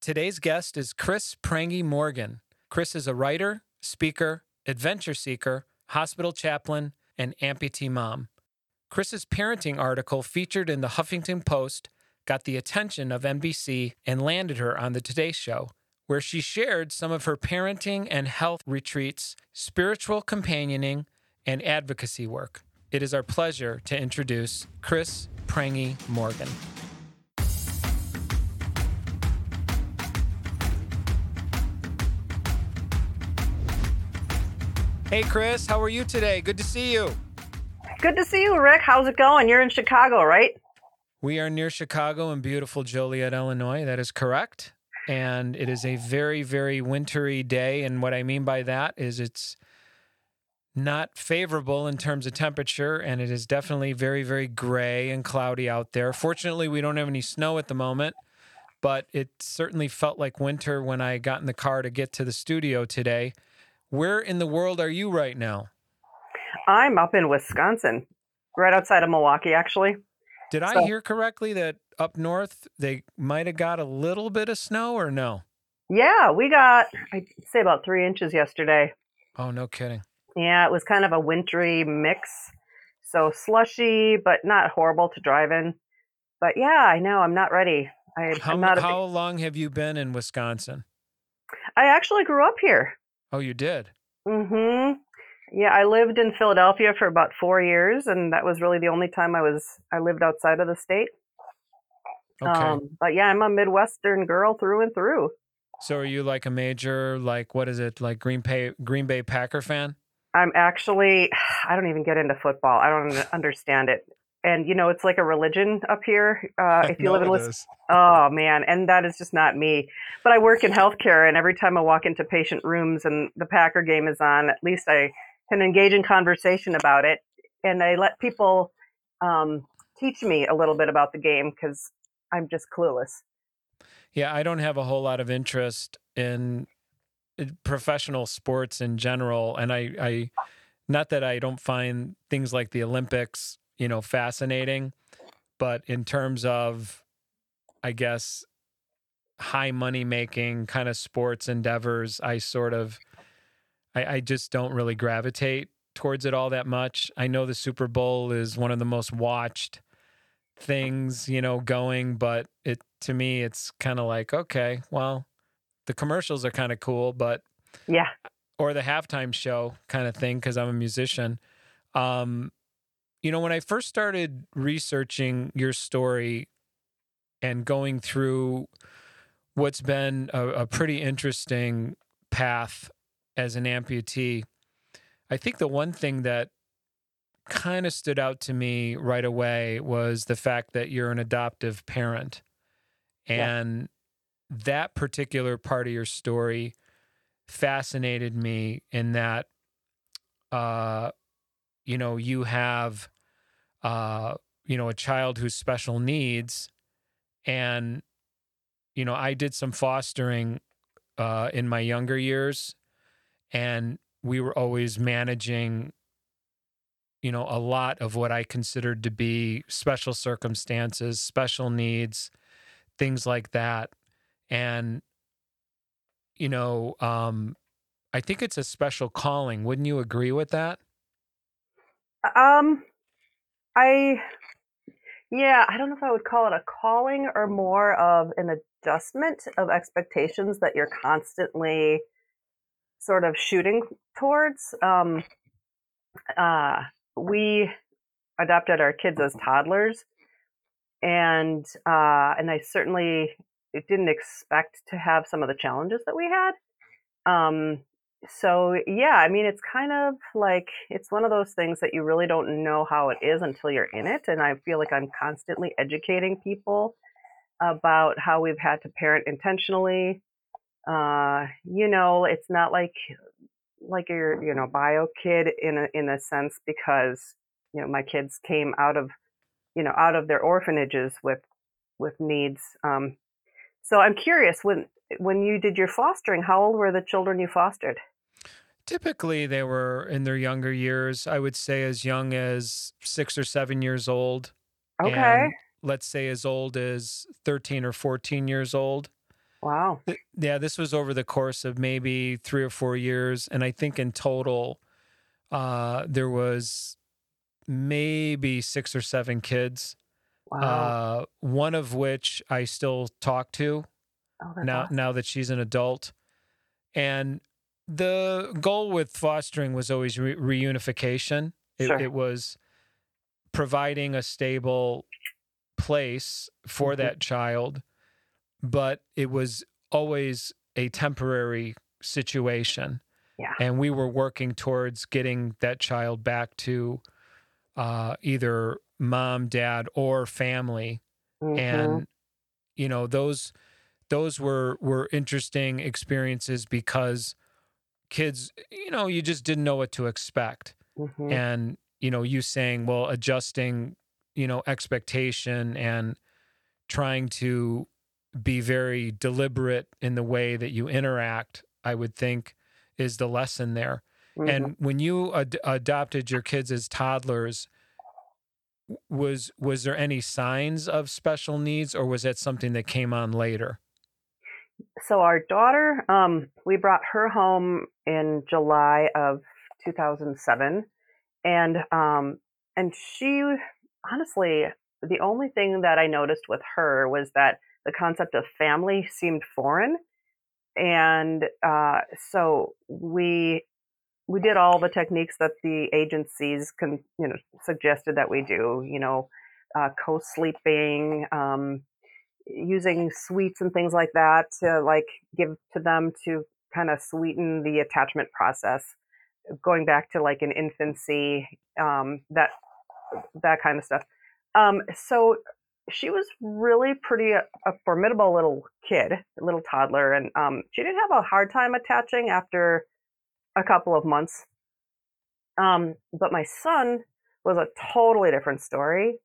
Today's guest is Chris Prange-Morgan. Chris is a writer, speaker, adventure seeker, hospital chaplain, and amputee mom. Chris's parenting article featured in the Huffington Post got the attention of NBC and landed her on the Today Show, where she shared some of her parenting and health retreats, spiritual companioning, and advocacy work. It is our pleasure to introduce Chris Prangy Morgan. Hey, Chris, how are you today? Good to see you. Good to see you, Rick. How's it going? You're in Chicago, right? We are near Chicago in beautiful Joliet, Illinois. That is correct. And it is a very, very wintry day. And what I mean by that is it's not favorable in terms of temperature, and it is definitely very, very gray and cloudy out there. Fortunately, we don't have any snow at the moment, but it certainly felt like winter when I got in the car to get to the studio today. Where in the world are you right now? I'm up in Wisconsin, right outside of Milwaukee, actually. Did I hear correctly that up north they might have got a little bit of snow or no? Yeah, we got, I'd say about three inches yesterday. Oh, no kidding. Yeah, it was kind of a wintry mix. So slushy, but not horrible to drive in. But yeah, I know, I'm not ready. I, How, I'm not how long have you been in Wisconsin? I actually grew up here. Oh, you did? Mm hmm Yeah, I lived in Philadelphia for about four years, and that was really the only time I was I lived outside of the state. Okay. Um, but yeah, I'm a Midwestern girl through and through. so are you like a major, like, what is it, like Green Bay, Green Bay Packer fan? I'm actually I don't even get into football. I don't un- understand it. And you know, it's like a religion up here. Uh, if you live in Wisconsin, oh man, and that is just not me. But I work in healthcare, and every time I walk into patient rooms and the Packer game is on, at least I can engage in conversation about it, and I let people um, teach me a little bit about the game because I'm just clueless. Yeah, I don't have a whole lot of interest in in professional sports in general, and I, I, not that I don't find things like the Olympics, you know, fascinating, but in terms of, I guess, high money making kind of sports endeavors, I sort of, I, I just don't really gravitate towards it all that much. I know the Super Bowl is one of the most watched things, you know, going, but it to me it's kind of like, okay, well, the commercials are kind of cool, but Yeah, or the halftime show kind of thing because I'm a musician. Um, you know, when I first started researching your story and going through what's been a, a pretty interesting path as an amputee, I think the one thing that kind of stood out to me right away was the fact that you're an adoptive parent. Yeah. And that particular part of your story fascinated me in that uh you know you have uh you know a child who's special needs and you know I did some fostering uh in my younger years and we were always managing you know a lot of what I considered to be special circumstances special needs things like that. And you know um i think it's a special calling. Wouldn't you agree with that Um, I, yeah, I don't know if I would call it a calling or more of an adjustment of expectations that you're constantly sort of shooting towards. Um, uh, we adopted our kids as toddlers, and uh, and I certainly didn't expect to have some of the challenges that we had. Um, so yeah i mean it's kind of like it's one of those things that you really don't know how it is until you're in it and i feel like i'm constantly educating people about how we've had to parent intentionally. Uh you know it's not like like your you know bio kid in a in a sense because you know my kids came out of you know out of their orphanages with with needs um so i'm curious when when you did your fostering how old were the children you fostered typically they were in their younger years i would say as young as six or seven years old okay let's say as old as 13 or 14 years old Wow. Yeah, this was over the course of maybe three or four years. And I think in total, uh, there was maybe six or seven kids, Wow. uh, one of which I still talk to oh, now, awesome. now that she's an adult. And the goal with fostering was always re- reunification. It, Sure. it was providing a stable place for Mhm. that child, but it was always a temporary situation. Yeah. And we were working towards getting that child back to uh, either mom, dad, or family Mhm. and you know those those were were interesting experiences because kids you know you just didn't know what to expect Mhm. and you know you saying well adjusting you know expectation and trying to be very deliberate in the way that you interact i would think is the lesson there Mhm. and when you ad- adopted your kids as toddlers, was was there any signs of special needs, or was that something that came on later? So our daughter, um, we brought her home in July of 2007, and um, and she honestly, the only thing that I noticed with her was that the concept of family seemed foreign, and uh, so we we did all the techniques that the agencies can you know suggested that we do, you know, uh, co-sleeping. Um, using sweets and things like that to like give to them to kind of sweeten the attachment process. Going back to like an infancy um, that that kind of stuff. Um, so she was really pretty a, a formidable little kid little toddler and um, she didn't have a hard time attaching after a couple of months. Um, but my son was a totally different story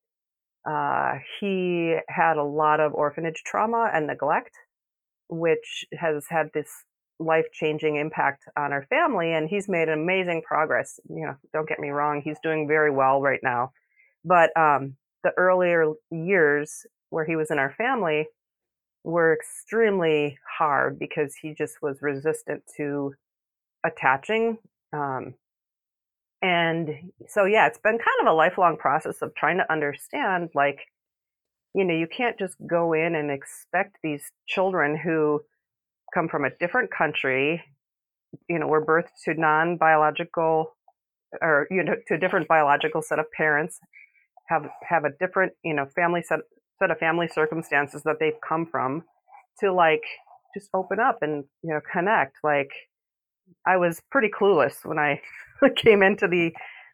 uh, he had a lot of orphanage trauma and neglect, which has had this life changing impact on our family. And he's made amazing progress. You know, don't get me wrong, he's doing very well right now. But um, the earlier years where he was in our family were extremely hard because he just was resistant to attaching. Um, and so, yeah, it's been kind of a lifelong process of trying to understand like, you know, you can't just go in and expect these children who come from a different country, you know, were birthed to non biological or, you know, to a different biological set of parents, have, have a different, you know, family set, set of family circumstances that they've come from to like just open up and, you know, connect. Like, I was pretty clueless when I came into the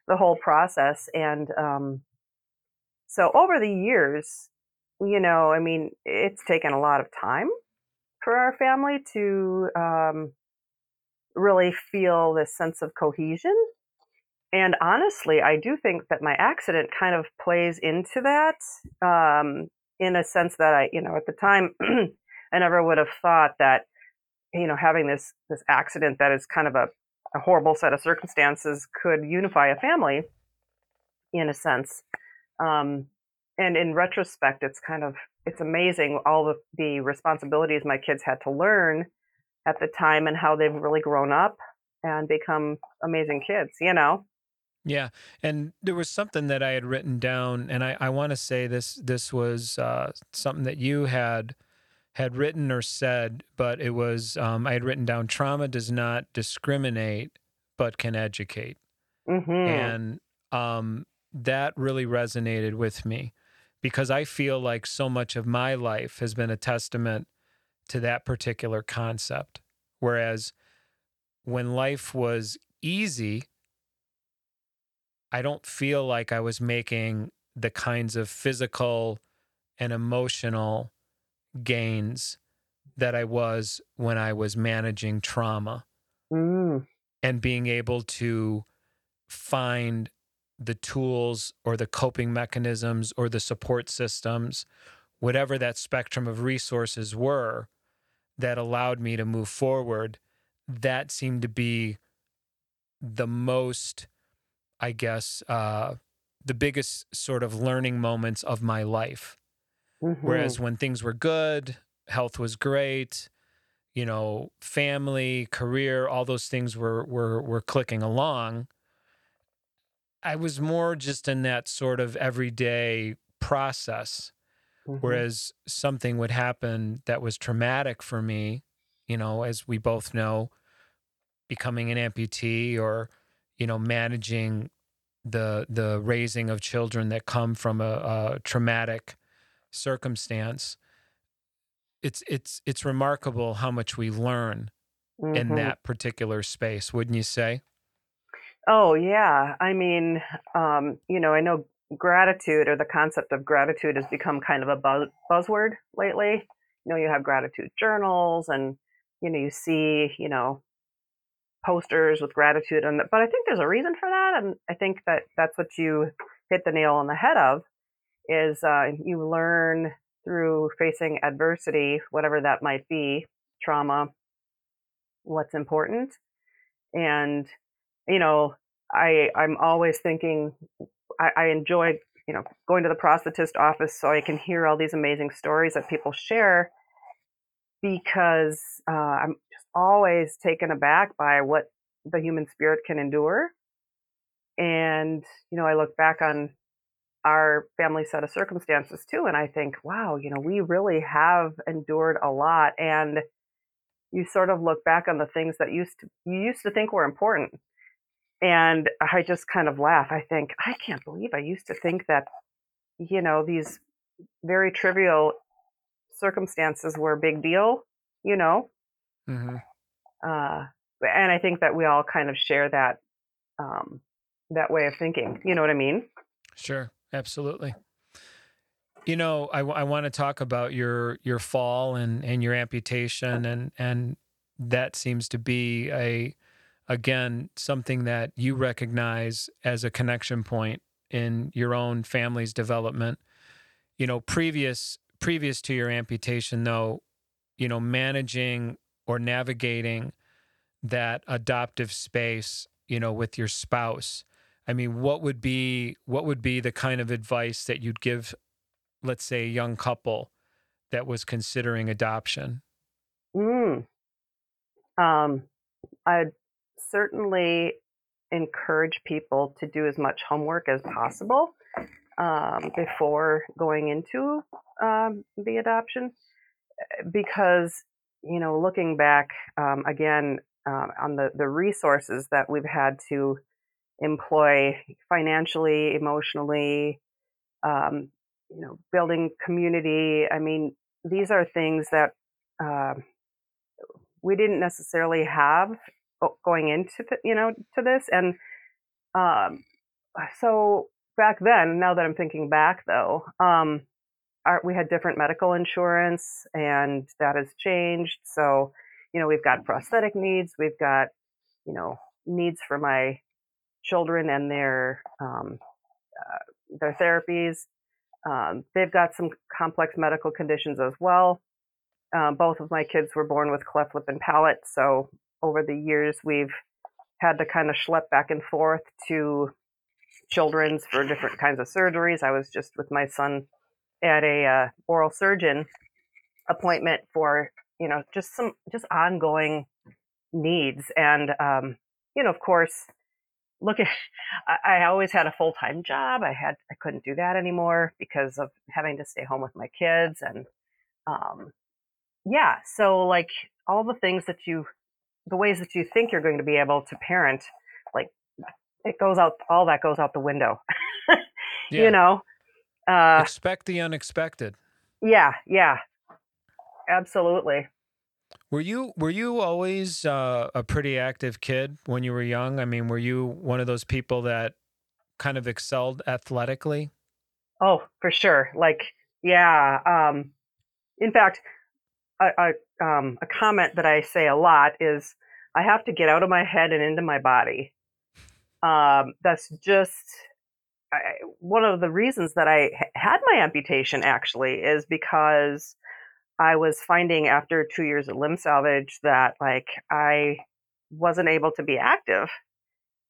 the whole process, and um, so over the years, you know, I mean, it's taken a lot of time for our family to um, really feel this sense of cohesion. And honestly, I do think that my accident kind of plays into that um, in a sense that I, you know, at the time, I never would have thought that you know having this this accident that is kind of a, a horrible set of circumstances could unify a family in a sense. Um, and in retrospect it's kind of it's amazing all the, the responsibilities my kids had to learn at the time and how they've really grown up and become amazing kids you know? Yeah, and there was something that I had written down, and I, I want to say this this was uh, something that you had had written or said, but it was um, I had written down trauma does not discriminate, but can educate, hmm and um, that really resonated with me because I feel like so much of my life has been a testament to that particular concept. Whereas when life was easy, I don't feel like I was making the kinds of physical and emotional gains that I was when I was managing trauma mm, and being able to find the tools or the coping mechanisms or the support systems, whatever that spectrum of resources were that allowed me to move forward, that seemed to be the most, I guess, uh, the biggest sort of learning moments of my life. Mhm. Whereas when things were good, health was great, you know, family, career, all those things were were were clicking along. I was more just in that sort of everyday process. Mhm. Whereas something would happen that was traumatic for me, you know, as we both know, becoming an amputee or, you know, managing the the raising of children that come from a, a traumatic circumstance. It's it's it's remarkable how much we learn in Mhm. that particular space, wouldn't you say? Oh yeah. I mean, um, you know, I know gratitude or the concept of gratitude has become kind of a buzz, buzzword lately. You know, you have gratitude journals and you know, you see, you know, posters with gratitude and but I think there's a reason for that and I think that that's what you hit the nail on the head of is uh, you learn through facing adversity, whatever that might be, trauma, what's important. And, you know, I I'm always thinking I, I enjoy, you know, going to the prosthetist office so I can hear all these amazing stories that people share because uh, I'm just always taken aback by what the human spirit can endure. And, you know, I look back on our family set of circumstances too, and I think, wow, you know, we really have endured a lot. And you sort of look back on the things that used to you used to think were important. And I just kind of laugh. I think, I can't believe I used to think that, you know, these very trivial circumstances were a big deal, you know. hmm Uh, and I think that we all kind of share that um, that way of thinking. You know what I mean? Sure, absolutely. You know, I, I want to talk about your your fall and and your amputation, and and that seems to be a again something that you recognize as a connection point in your own family's development. You know, previous previous to your amputation, though, you know, managing or navigating that adoptive space, you know, with your spouse. I mean, what would be what would be the kind of advice that you'd give, let's say, a young couple that was considering adoption? Mm. Um, I'd certainly encourage people to do as much homework as possible um, before going into um, the adoption because you know looking back um, again uh, on the, the resources that we've had to employ financially emotionally um, you know building community. I mean these are things that uh, we didn't necessarily have going into you know to this. And um, so back then now that i'm thinking back though um, our, we had different medical insurance and that has changed. So you know we've got prosthetic needs. We've got you know needs for my children and their um, uh, their therapies. Um, they've got some complex medical conditions as well. Um, both of my kids were born with cleft lip and palate so over the years we've had to kind of schlep back and forth to children's for different kinds of surgeries. I was just with my son at a uh, oral surgeon appointment for you know just some just ongoing needs. And um, you know of course look at I, I always had a full-time job i had i couldn't do that anymore because of having to stay home with my kids and um, yeah so like all the things that you the ways that you think you're going to be able to parent like it goes out all that goes out the window Yeah. you know uh, Expect the unexpected. yeah yeah absolutely Were you were you always uh, a pretty active kid when you were young? I mean, were you one of those people that kind of excelled athletically? Oh, for sure. Like, yeah. Um, in fact, a, a, um, a comment that I say a lot is I have to get out of my head and into my body. Um, that's just I, one of the reasons that I had my amputation actually is because I was finding after two years of limb salvage that like I wasn't able to be active.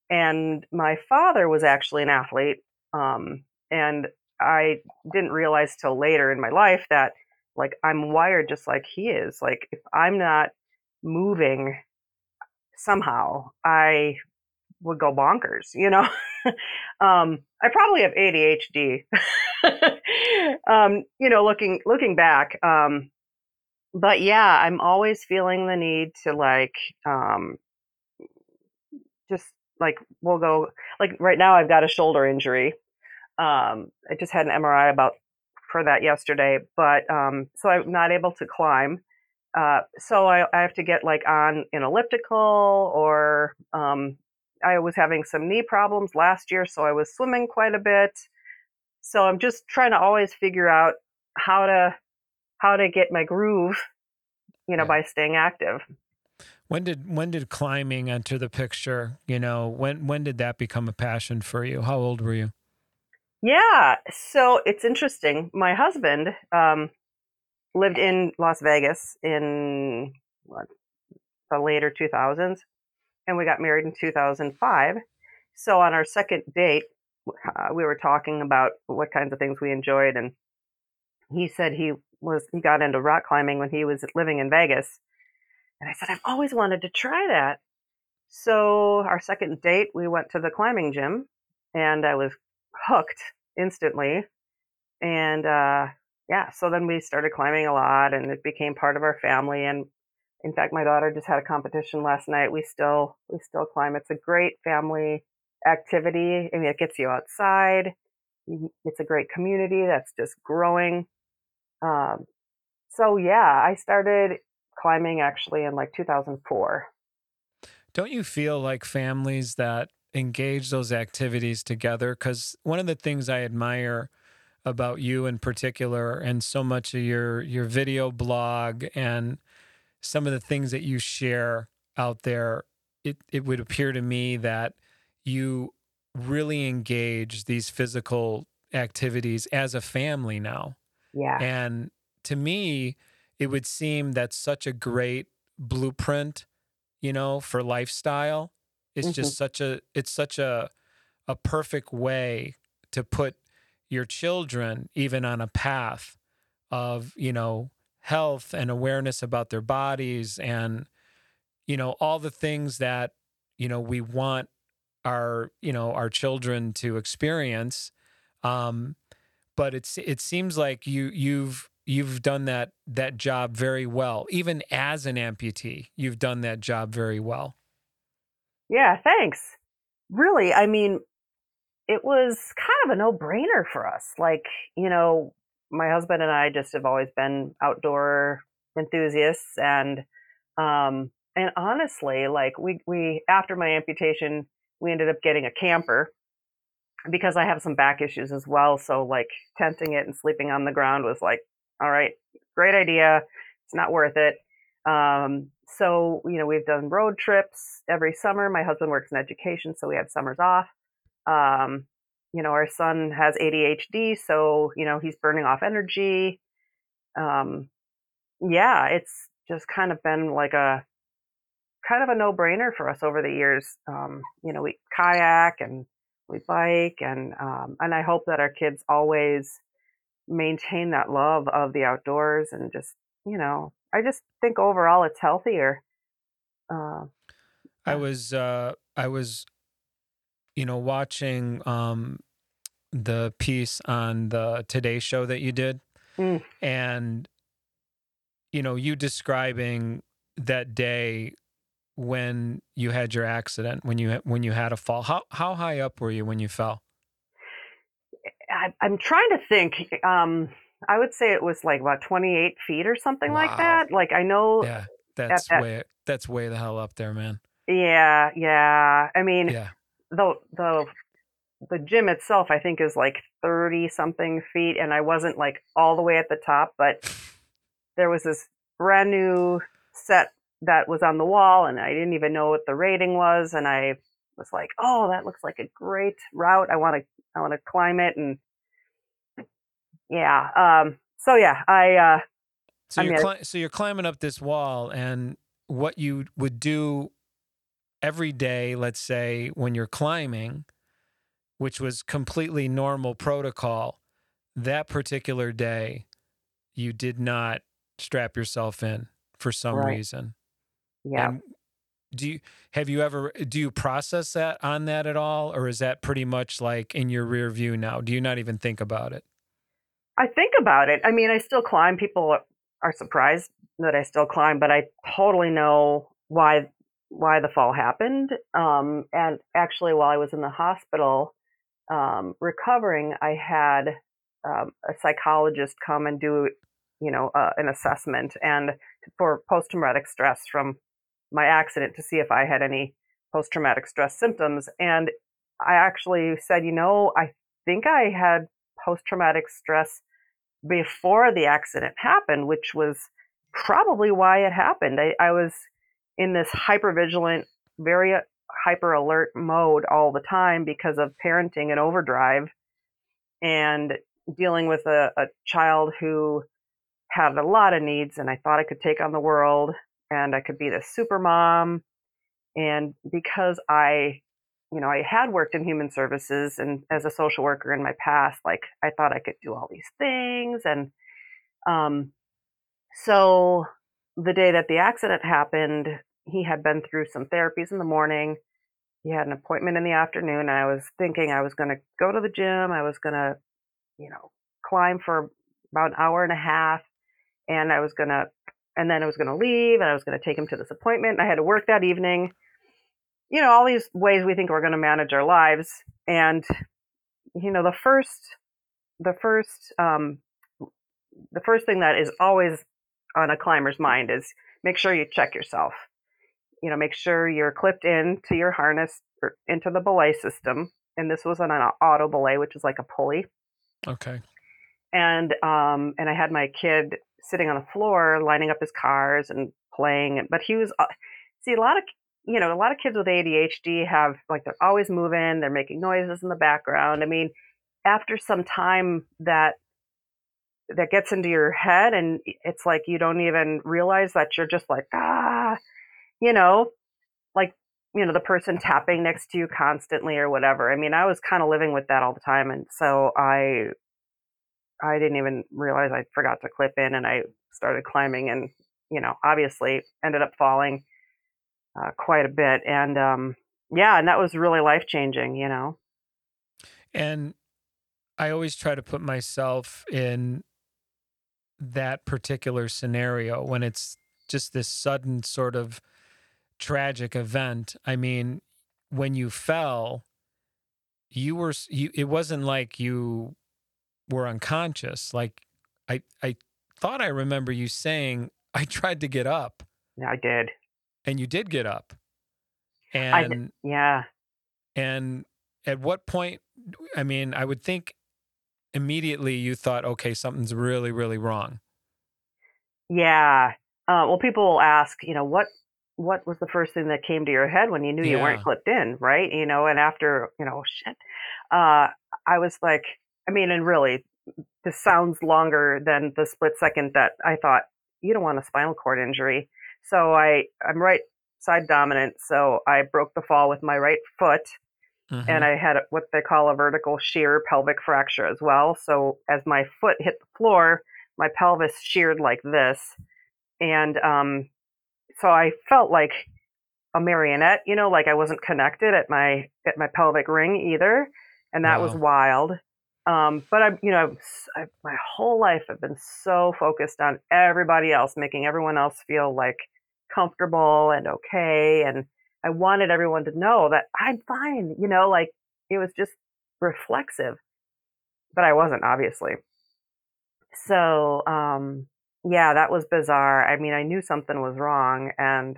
And my father was actually an athlete. Um, and I didn't realize till later in my life that like I'm wired just like he is. Like if I'm not moving somehow, I would go bonkers, you know. um, I probably have ADHD. um, you know, looking looking back. Um, but yeah, I'm always feeling the need to like um, just like we'll go like right now I've got a shoulder injury. Um, I just had an MRI about for that yesterday, but um, so I'm not able to climb. Uh, so I, I, have to get like on an elliptical or um, I was having some knee problems last year, so I was swimming quite a bit. So I'm just trying to always figure out how to how to get my groove, you know, yeah. by staying active. When did when did climbing enter the picture? You know, when when did that become a passion for you? How old were you? Yeah, so it's interesting. My husband um, lived in Las Vegas in what, the later 2000s, and we got married in 2005. So on our second date, uh, we were talking about what kinds of things we enjoyed, and he said he was he got into rock climbing when he was living in Vegas, and I said I've always wanted to try that. So our second date, we went to the climbing gym, and I was hooked instantly, and uh, yeah, so then we started climbing a lot, and it became part of our family, and in fact, my daughter just had a competition last night. We still we still climb. It's a great family activity. I mean, it gets you outside. It's a great community that's just growing. Um, so yeah, I started climbing actually in like 2004. Don't you feel like families that engage those activities together? Because one of the things I admire about you in particular, and so much of your your video blog and some of the things that you share out there, it, it would appear to me that you really engage these physical activities as a family now. Yeah. And to me, it would seem that's such a great blueprint, you know, for lifestyle. It's mm-hmm. just such a it's such a a perfect way to put your children even on a path of, you know, health and awareness about their bodies and you know all the things that you know we want our you know our children to experience um but it's it seems like you you've you've done that that job very well. Even as an amputee you've done that job very well. Yeah thanks. Really i mean it was kind of a no-brainer for us. Like you know my husband and I just have always been outdoor enthusiasts and um and honestly like we we after my amputation we ended up getting a camper because I have some back issues as well so like tenting it and sleeping on the ground was like all right great idea it's not worth it um so you know we've done road trips every summer my husband works in education so we have summers off um you know, our son has ADHD, so, you know, he's burning off energy. Um, yeah, it's just kind of been like a kind of a no brainer for us over the years. Um, you know, we kayak and we bike and, um, and I hope that our kids always maintain that love of the outdoors and just, you know, I just think overall it's healthier. Uh, I was, uh, I was you know, watching um, the piece on the Today Show that you did, mm. and you know, you describing that day when you had your accident, when you when you had a fall. How how high up were you when you fell? I, am trying to think. Um, I would say it was like about 28 feet or something wow. like that. Like I know. Yeah, that's that, way. That's way the hell up there, man. Yeah, yeah. I mean, yeah the the the gym itself I think is like 30 something feet and I wasn't like all the way at the top but there was this brand new set that was on the wall and I didn't even know what the rating was and I was like oh that looks like a great route I want to I want to climb it and yeah um so yeah I uh so you're cli- so you're climbing up this wall and what you would do every day, let's say, when you're climbing, which was completely normal protocol, that particular day, you did not strap yourself in for some right. reason. Yeah. And do you have you ever do you process that on that at all, or is that pretty much like in your rear view now? Do you not even think about it? I think about it. I mean, I still climb. People are surprised that I still climb, but I totally know why why the fall happened. Um, and actually, while I was in the hospital um, recovering, I had um, a psychologist come and do, you know, uh, an assessment and for post traumatic stress from my accident to see if I had any post traumatic stress symptoms. And I actually said, you know, I think I had post traumatic stress before the accident happened, which was probably why it happened. I, I was in this hyper vigilant, very uh, hyper alert mode all the time because of parenting and overdrive and dealing with a, a child who had a lot of needs and I thought I could take on the world and I could be the super mom. And because I, you know, I had worked in human services and as a social worker in my past, like I thought I could do all these things. And um, so the day that the accident happened, he had been through some therapies in the morning. He had an appointment in the afternoon. And I was thinking I was going to go to the gym. I was going to, you know, climb for about an hour and a half. And I was going to and then I was going to leave and I was going to take him to this appointment. I had to work that evening. You know, all these ways we think we're going to manage our lives. And, you know, the first, the first, um, the first thing that is always on a climber's mind is make sure you check yourself. You know, make sure you're clipped into your harness or into the belay system. And this was on an auto belay, which is like a pulley. Okay. And um, and I had my kid sitting on the floor lining up his cars and playing but he was uh, see a lot of you know a lot of kids with adhd have like they're always moving they're making noises in the background. I mean after some time that that gets into your head and it's like you don't even realize that you're just like ah you know like you know the person tapping next to you constantly or whatever. I mean i was kind of living with that all the time and so i I didn't even realize I forgot to clip in and I started climbing and, you know, obviously ended up falling uh, quite a bit. And um, yeah, and that was really life changing, you know. And I always try to put myself in that particular scenario when it's just this sudden sort of tragic event. I mean, when you fell, you were you it wasn't like you were unconscious. Like I I thought I remember you saying I tried to get up. Yeah, I did. And you did get up. And I, yeah. And at what point I mean, I would think immediately you thought, okay, something's really, really wrong. Yeah. Uh, well, people will ask, you know, what what was the first thing that came to your head when you knew yeah. you weren't clipped in, right? You know, and after, you know, shit, uh, I was like, I mean, and really, this sounds longer than the split second that I thought you don't want a spinal cord injury. So I I'm right side dominant, so I broke the fall with my right foot. Mm-hmm. And I had what they call a vertical shear pelvic fracture as well. So as my foot hit the floor, my pelvis sheared like this, and um, so I felt like a marionette. You know, like I wasn't connected at my at my pelvic ring either, and that wow. was wild. Um, but I, you know, I, my whole life I've been so focused on everybody else, making everyone else feel like comfortable and okay. And I wanted everyone to know that I'm fine, you know, like it was just reflexive, but I wasn't obviously. So, um, yeah, that was bizarre. I mean, I knew something was wrong and,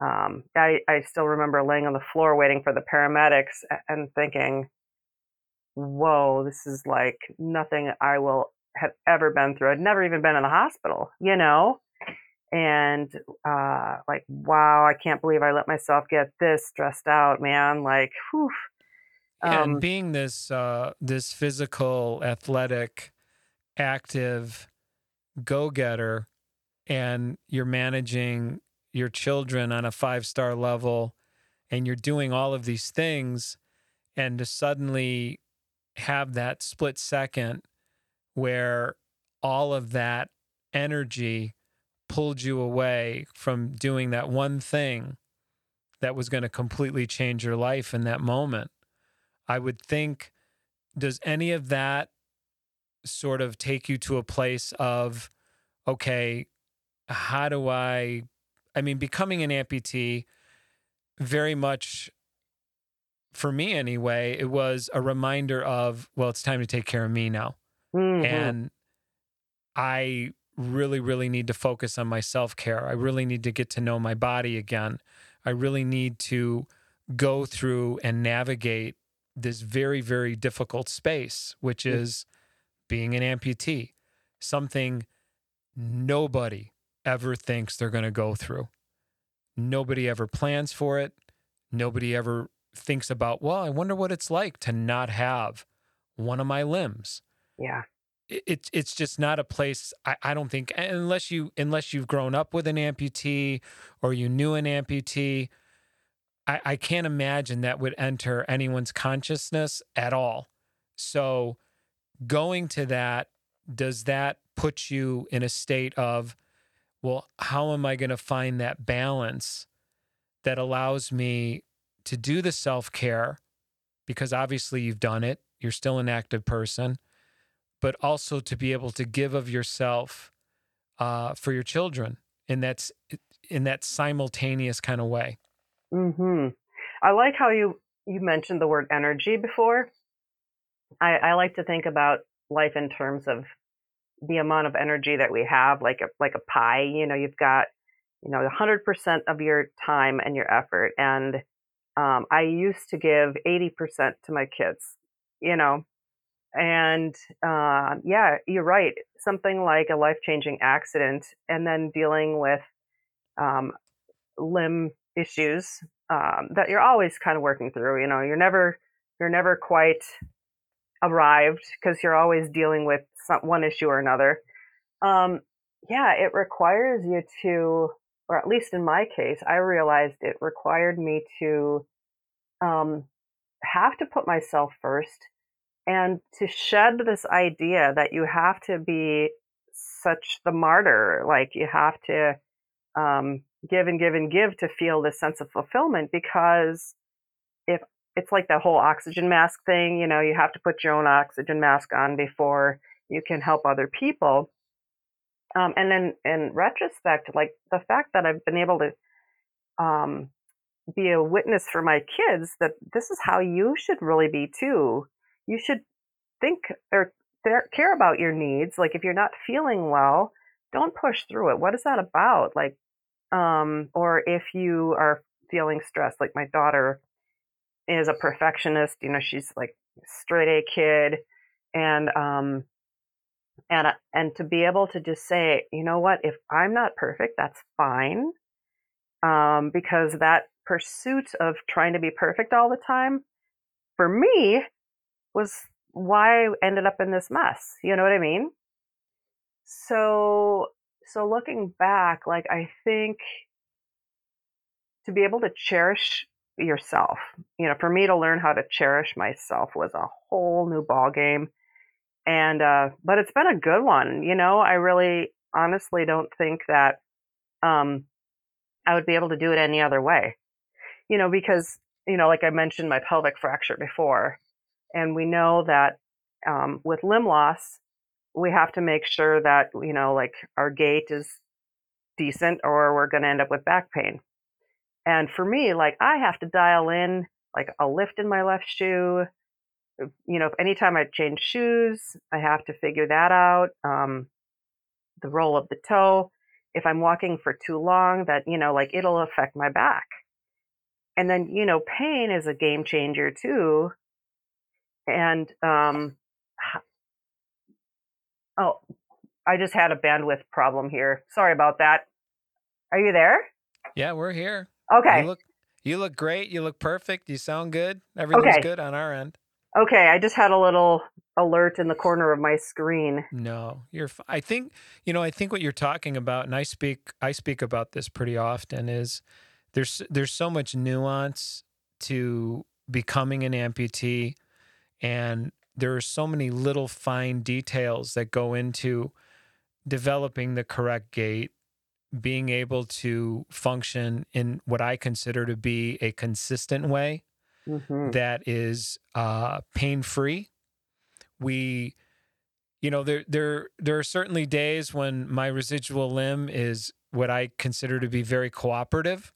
um, I, I still remember laying on the floor waiting for the paramedics and thinking, whoa, this is like nothing I will have ever been through. I'd never even been in the hospital, you know? And uh, like, wow, I can't believe I let myself get this stressed out, man. Like, whew. Um, and being this uh, this physical, athletic, active go getter, and you're managing your children on a five star level, and you're doing all of these things, and to suddenly have that split second where all of that energy pulled you away from doing that one thing that was going to completely change your life in that moment. I would think, does any of that sort of take you to a place of, okay, how do I, I mean, becoming an amputee very much for me anyway, it was a reminder of, well, it's time to take care of me now. Mhm. And I really, really need to focus on my self care. I really need to get to know my body again. I really need to go through and navigate this very, very difficult space, which Mm. is being an amputee, something nobody ever thinks they're going to go through. Nobody ever plans for it. Nobody ever thinks about, well, I wonder what it's like to not have one of my limbs yeah. it- it's it's just not a place I, I don't think unless you unless you've grown up with an amputee or you knew an amputee I, I can't imagine that would enter anyone's consciousness at all so going to that does that put you in a state of well how am i going to find that balance that allows me to do the self-care because obviously you've done it you're still an active person but also to be able to give of yourself uh, for your children in that in that simultaneous kind of way. hmm I like how you you mentioned the word energy before. I, I like to think about life in terms of the amount of energy that we have, like a like a pie. You know, you've got you know 100% of your time and your effort, and um, I used to give 80% to my kids. You know, and uh, yeah, you're right. Something like a life changing accident, and then dealing with um, limb issues um, that you're always kind of working through. You know, you're never you're never quite arrived because you're always dealing with some, one issue or another. Um, yeah, it requires you to, or at least in my case, I realized it required me to um, have to put myself first and to shed this idea that you have to be such the martyr, like you have to um, give and give and give to feel this sense of fulfillment because if it's like the whole oxygen mask thing, you know, you have to put your own oxygen mask on before you can help other people. Um, and then in retrospect, like the fact that I've been able to um, be a witness for my kids that this is how you should really be too. You should think or care about your needs. Like if you're not feeling well, don't push through it. What is that about? Like, um, or if you are feeling stressed, like my daughter is a perfectionist, you know, she's like straight A kid, and um, and and to be able to just say, you know what, if I'm not perfect, that's fine, um, because that pursuit of trying to be perfect all the time, for me, was why I ended up in this mess. You know what I mean? So so looking back, like I think to be able to cherish yourself, you know, for me to learn how to cherish myself was a whole new ball game. And uh but it's been a good one, you know. I really honestly don't think that um I would be able to do it any other way. You know, because you know, like I mentioned my pelvic fracture before, and we know that um, with limb loss, we have to make sure that you know, like our gait is decent, or we're going to end up with back pain. And for me, like I have to dial in like a lift in my left shoe. You know, if anytime I change shoes, I have to figure that out. Um, the roll of the toe. If I'm walking for too long, that you know, like it'll affect my back. And then you know, pain is a game changer too. And um, oh, I just had a bandwidth problem here. Sorry about that. Are you there? Yeah, we're here. Okay. You look you look great. You look perfect. You sound good. Everything's Okay. good on our end. Okay, I just had a little alert in the corner of my screen. No, you're. I think you know. I think what you're talking about, and I speak. I speak about this pretty often. Is there's there's so much nuance to becoming an amputee, and there are so many little fine details that go into developing the correct gait, being able to function in what I consider to be a consistent way hmm that is uh, pain free. We, you know, there there there are certainly days when my residual limb is what I consider to be very cooperative.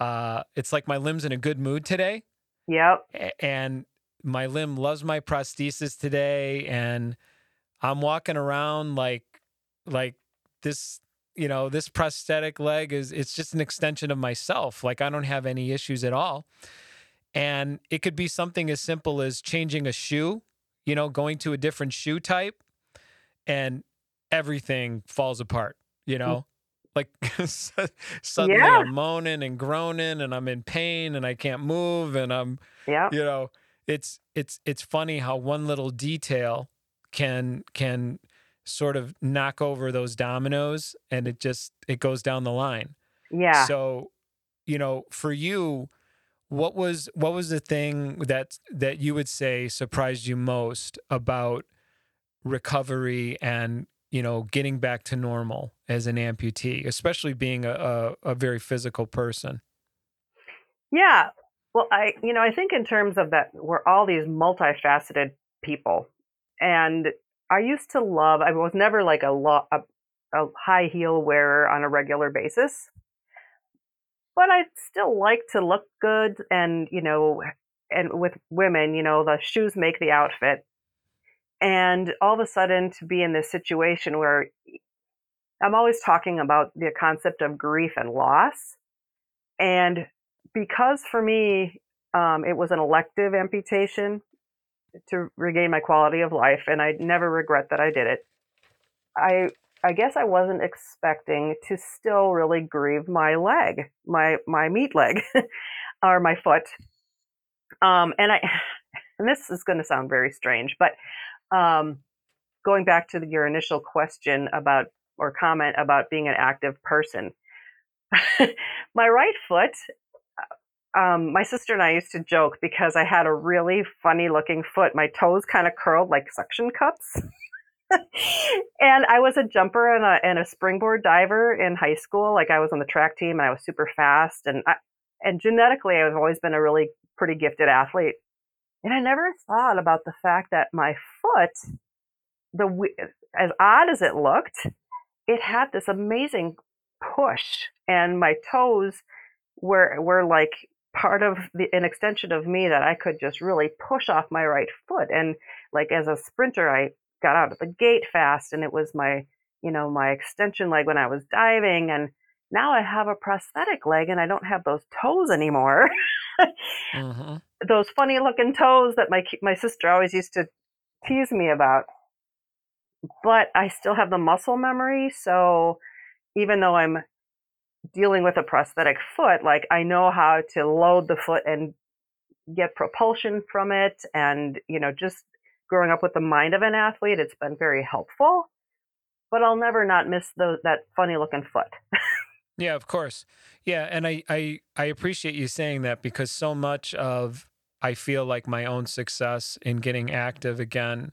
Uh, it's like my limb's in a good mood today, Yep. and my limb loves my prosthesis today, and I'm walking around like like this. You know, this prosthetic leg is it's just an extension of myself. Like I don't have any issues at all. And it could be something as simple as changing a shoe, you know, going to a different shoe type and everything falls apart, you know? Mm. Like suddenly Yeah. I'm moaning and groaning and I'm in pain and I can't move and I'm, Yep. you know, it's it's it's funny how one little detail can can sort of knock over those dominoes and it just it goes down the line. Yeah. So, you know, for you, what was what was the thing that that you would say surprised you most about recovery and you know getting back to normal as an amputee, especially being a, a, a very physical person? Yeah. Well, I, you know, I think in terms of that, we're all these multifaceted people. And I used to love, I was never like a, lo- a, a high heel wearer on a regular basis, but I still like to look good. And, you know, and with women, you know, the shoes make the outfit. And all of a sudden to be in this situation where I'm always talking about the concept of grief and loss. And because for me, um, it was an elective amputation to regain my quality of life, and I never regret that I did it. I I guess I wasn't expecting to still really grieve my leg, my my meat leg, or my foot. Um, and I and this is going to sound very strange, but um, going back to your initial question about or comment about being an active person, my right foot um, my sister and I used to joke because I had a really funny looking foot. My toes kind of curled like suction cups. and I was a jumper and a, and a springboard diver in high school. Like I was on the track team and I was super fast. And I, and genetically, I've always been a really pretty gifted athlete. And I never thought about the fact that my foot, the as odd as it looked, it had this amazing push, and my toes were were like part of the an extension of me that I could just really push off my right foot. And like as a sprinter, I got out of the gate fast, and it was my you know my extension leg when I was diving. And now I have a prosthetic leg, and I don't have those toes anymore. hmm those funny looking toes that my my sister always used to tease me about. But I still have the muscle memory, so even though I'm dealing with a prosthetic foot, like I know how to load the foot and get propulsion from it and you know just growing up with the mind of an athlete, it's been very helpful. But I'll never not miss those, that funny looking foot. Yeah, of course. Yeah, and I, I I appreciate you saying that because so much of I feel like my own success in getting active again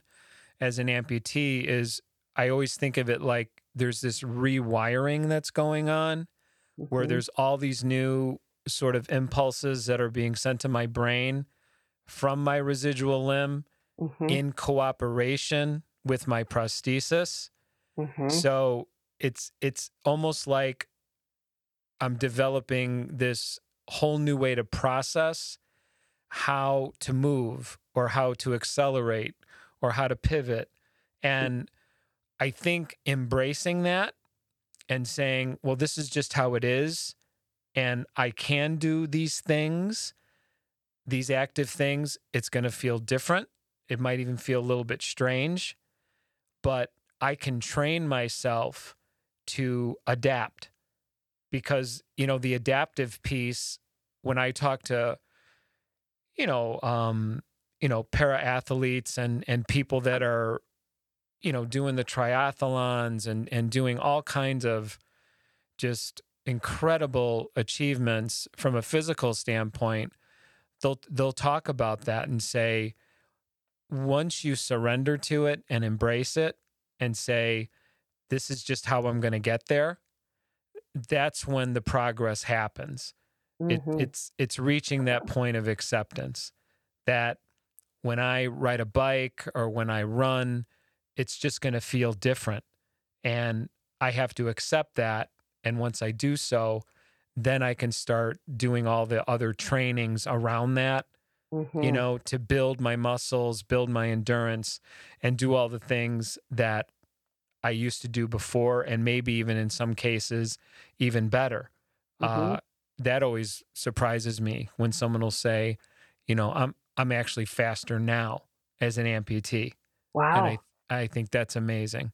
as an amputee is I always think of it like there's this rewiring that's going on where Mhm. there's all these new sort of impulses that are being sent to my brain from my residual limb Mhm. in cooperation with my prosthesis. Mhm. So it's it's almost like I'm developing this whole new way to process how to move or how to accelerate or how to pivot. And I think embracing that and saying, well, this is just how it is. And I can do these things, these active things. It's going to feel different. It might even feel a little bit strange, but I can train myself to adapt because, you know, the adaptive piece, when I talk to, you know, um, you know, para athletes and and people that are, you know, doing the triathlons and and doing all kinds of just incredible achievements from a physical standpoint, they'll they'll talk about that and say, once you surrender to it and embrace it and say, this is just how I'm going to get there, that's when the progress happens. It, Mhm. it's it's reaching that point of acceptance that when I ride a bike or when I run, it's just going to feel different, and I have to accept that. And once I do so, then I can start doing all the other trainings around that you Mhm. know, to build my muscles, build my endurance, and do all the things that I used to do before, and maybe even in some cases, even better. Uh, Mhm. that always surprises me when someone will say, you know, I'm I'm actually faster now as an amputee, wow. and I I think that's amazing.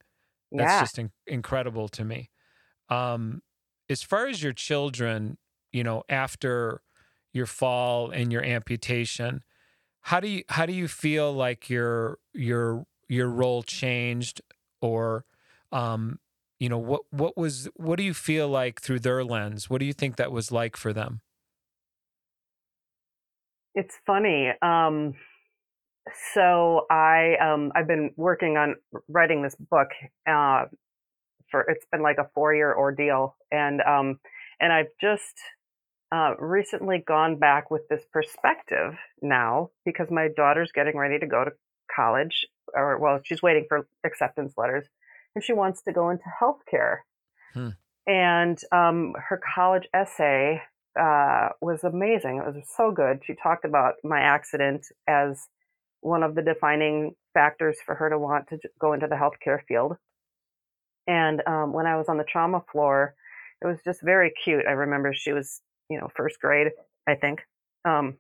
That's yeah. just in- incredible to me. Um, as far as your children, you know, after your fall and your amputation, how do you how do you feel like your your your role changed, or, um, you know, what what was what do you feel like through their lens? What do you think that was like for them? It's funny. Um, so I um, I've been working on writing this book uh, for it's been like a four year ordeal, and um, and I've just uh, recently gone back with this perspective now because my daughter's getting ready to go to college, or well, she's waiting for acceptance letters, and she wants to go into healthcare. Hmm. And um, her college essay uh, was amazing. It was so good. She talked about my accident as one of the defining factors for her to want to go into the healthcare field. And um, when I was on the trauma floor, it was just very cute. I remember she was, you know, first grade, I think. Um,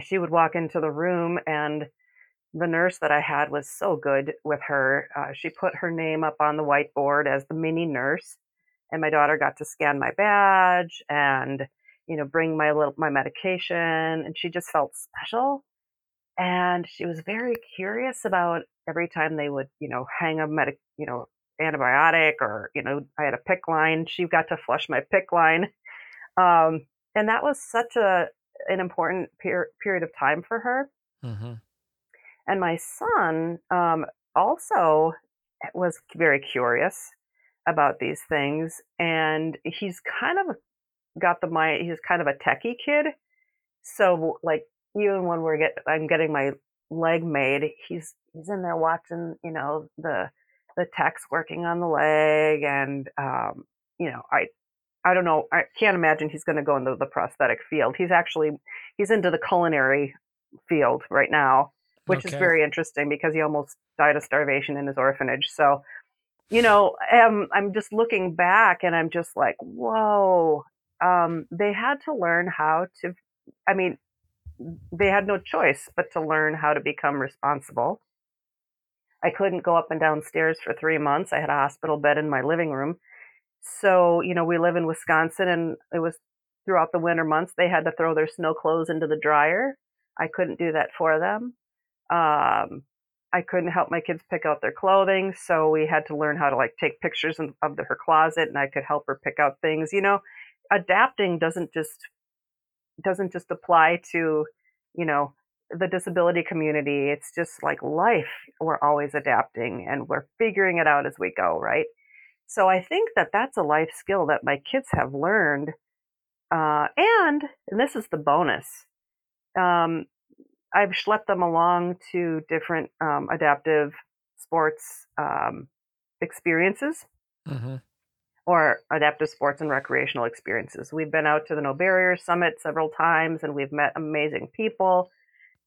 she would walk into the room, and the nurse that I had was so good with her. Uh, she put her name up on the whiteboard as the mini nurse, and my daughter got to scan my badge and, you know, bring my little my medication, and she just felt special. And she was very curious about every time they would, you know, hang a medic, you know, antibiotic or, you know, I had a PICC line. She got to flush my PICC line. Um, and that was such a an important per- period of time for her. Mm-hmm. And my son um, also was very curious about these things, and he's kind of got the mind. He's kind of a techie kid, so like even when we're get, I'm getting my leg made, he's he's in there watching, you know, the the techs working on the leg, and um, you know, I I don't know, I can't imagine he's going to go into the prosthetic field. He's actually he's into the culinary field right now, which is very interesting because he almost died of starvation in his orphanage. So, you know, um, I'm just looking back and I'm just like, whoa. Um, they had to learn how to. I mean, they had no choice but to learn how to become responsible. I couldn't go up and down stairs for three months. I had a hospital bed in my living room. So, you know, we live in Wisconsin and it was throughout the winter months, they had to throw their snow clothes into the dryer. I couldn't do that for them. Um, I couldn't help my kids pick out their clothing. So we had to learn how to like take pictures of of her closet and I could help her pick out things. You know, adapting doesn't just doesn't just apply to, you know, the disability community. It's just like life. We're always adapting and we're figuring it out as we go, right? So I think that that's a life skill that my kids have learned. Uh, and, and this is the bonus. Um, I've schlepped them along to different um, adaptive sports um, experiences Mm-hmm. or adaptive sports and recreational experiences. We've been out to the No Barrier Summit several times and we've met amazing people.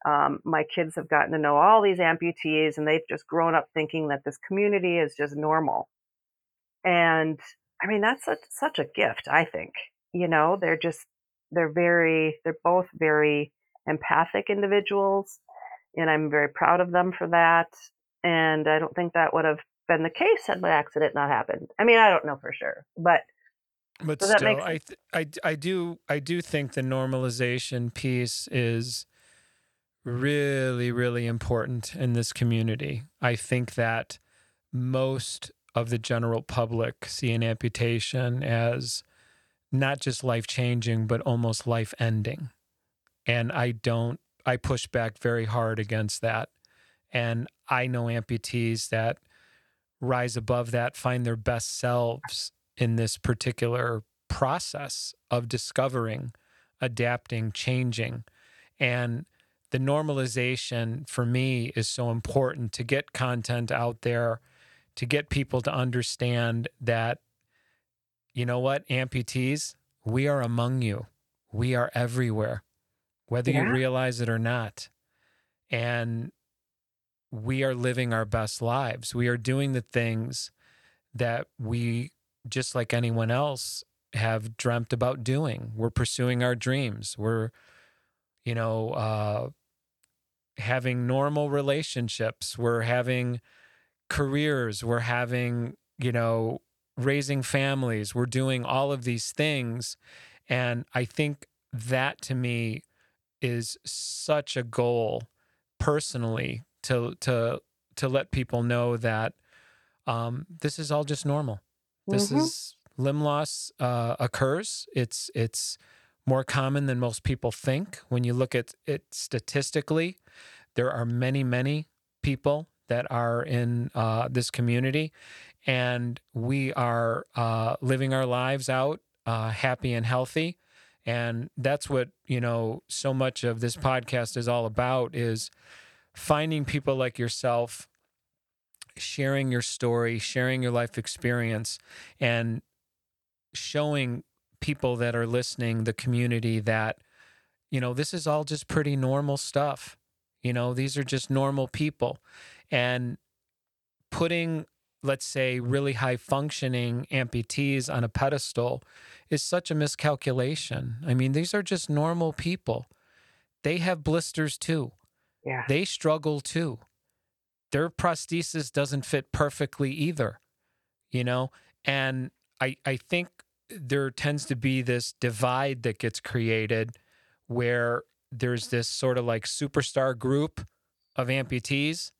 Um, my kids have gotten to know all these amputees and they've just grown up thinking that this community is just normal. And I mean, that's such, such a gift, I think. You know, they're just, they're very, they're both very empathic individuals and I'm very proud of them for that. And I don't think that would have been the case had my accident not happened. I mean, I don't know for sure, but But Does still, I, th- I I do I do think the normalization piece is really really important in this community. I think that most of the general public see an amputation as not just life changing but almost life ending. And I don't I push back very hard against that. And I know amputees that rise above that, find their best selves in this particular process of discovering, adapting, changing. And the normalization for me is so important to get content out there, to get people to understand that, you know what, amputees, we are among you. We are everywhere, whether yeah. you realize it or not. And we are living our best lives. We are doing the things that we, just like anyone else, have dreamt about doing. We're pursuing our dreams. We're, you know, uh, having normal relationships. We're having careers. We're having, you know, raising families. We're doing all of these things. And I think that to me is such a goal personally to to to let people know that um, this is all just normal. This mm-hmm. is limb loss uh, occurs. It's it's more common than most people think. When you look at it statistically, there are many many people that are in uh, this community, and we are uh, living our lives out uh, happy and healthy. And that's what you know. So much of this podcast is all about is finding people like yourself sharing your story, sharing your life experience, and showing people that are listening, the community, that, you know, this is all just pretty normal stuff. You know, these are just normal people. And putting, let's say, really high functioning amputees on a pedestal is such a miscalculation. I mean, these are just normal people. They have blisters too. Yeah. They struggle too. Their prosthesis doesn't fit perfectly either, you know? And I, I think there tends to be this divide that gets created where there's this sort of like superstar group of amputees,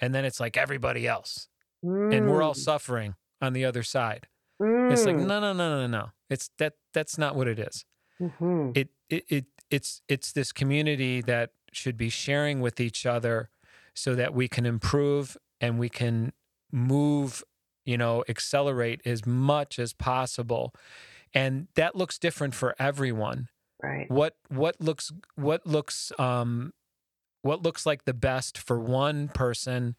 and then it's like everybody else. Mm. And we're all mm. suffering on the other side. Mm. It's like, mm. no, no, no, no, no. It's that that's not what it is. Mm-hmm. It, it it it's it's this community that should be sharing with each other so that we can improve and we can move, you know, accelerate as much as possible. And that looks different for everyone. Right. What what looks what looks um what looks like the best for one person